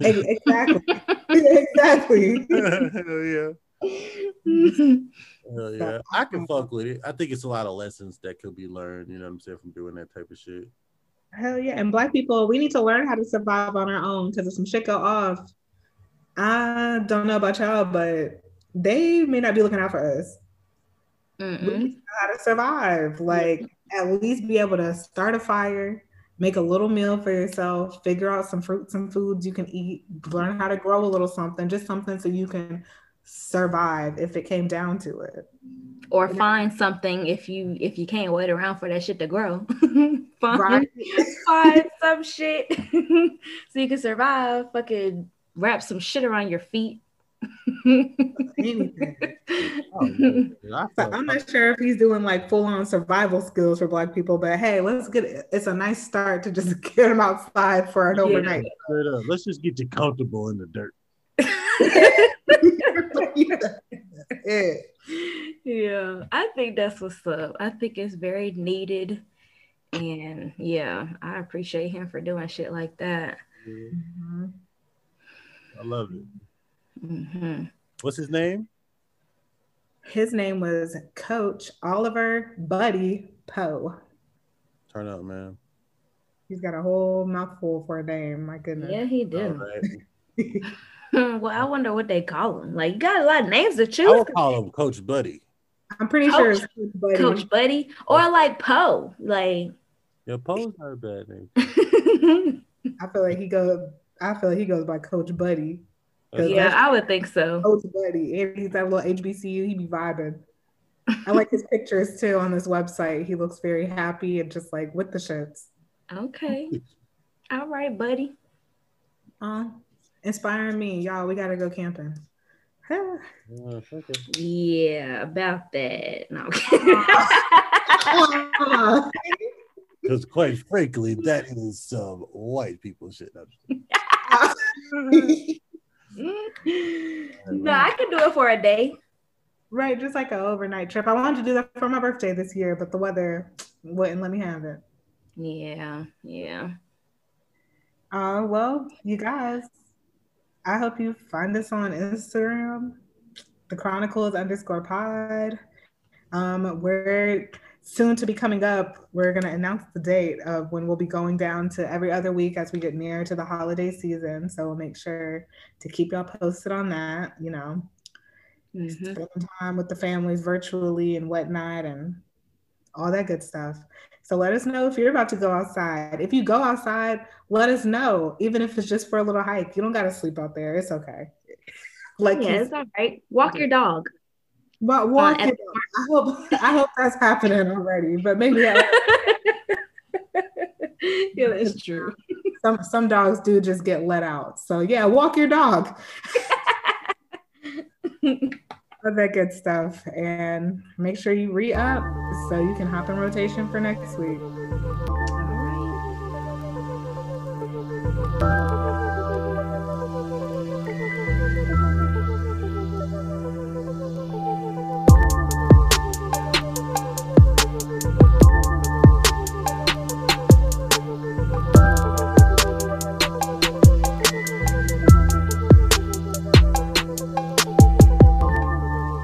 exactly. exactly.
Hell yeah. Hell yeah. I can fuck with it. I think it's a lot of lessons that could be learned, you know what I'm saying, from doing that type of shit.
Hell yeah. And black people, we need to learn how to survive on our own because if some shit go off, I don't know about y'all, but they may not be looking out for us. Mm-mm. We know how to survive. Like at least be able to start a fire, make a little meal for yourself, figure out some fruits and foods you can eat, learn how to grow a little something, just something so you can survive if it came down to it.
Or find something if you if you can't wait around for that shit to grow. find, find some shit so you can survive. Fucking wrap some shit around your feet
Anything. Oh, I'm not sure if he's doing like full on survival skills for Black people, but hey, let's get it. It's a nice start to just get them outside for an yeah. overnight.
Let's just get you comfortable in the dirt.
yeah. yeah, I think that's what's up. I think it's very needed. And yeah, I appreciate him for doing shit like that. Mm-hmm.
I love it. Mm-hmm. What's his name?
His name was Coach Oliver Buddy Pough.
Turn up, man.
He's got a whole mouthful for a name. My goodness.
Yeah, he did. well, I wonder what they call him. Like, you got a lot of names to choose. I
would call him Coach Buddy.
I'm pretty Coach, sure it's Coach
Buddy. Coach Buddy, or like Pough. Like,
yeah, Pough's not a bad name.
I feel like he goes. I feel like he goes by Coach Buddy.
Yeah, I would think so.
Coach Buddy, and he's that little HBCU. He be vibing. I like his pictures too on this website. He looks very happy and just like with the shits.
Okay. All right, buddy.
Uh, inspiring me, y'all. We gotta go camping.
yeah, about that. No.
Because quite frankly, that is some white people shit.
no, I could do it for a day.
Right, just like an overnight trip. I wanted to do that for my birthday this year, but the weather wouldn't let me have it.
Yeah, yeah.
Uh, well, you guys, I hope you find us on Instagram, the Chronicles underscore pod. Um, we're soon to be coming up, we're going to announce the date of when we'll be going down to every other week as we get near to the holiday season. So we'll make sure to keep y'all posted on that, you know, mm-hmm. spend time with the families virtually and whatnot and all that good stuff. So let us know if you're about to go outside. If you go outside, let us know, even if it's just for a little hike. You don't got to sleep out there. It's okay.
Like, yeah, it's all right. Walk your dog.
But walk uh, it. I hope I hope that's happening already. But maybe I,
yeah, that's true.
Some some dogs do just get let out. So yeah, walk your dog. All that good stuff. And make sure you re up so you can hop in rotation for next week.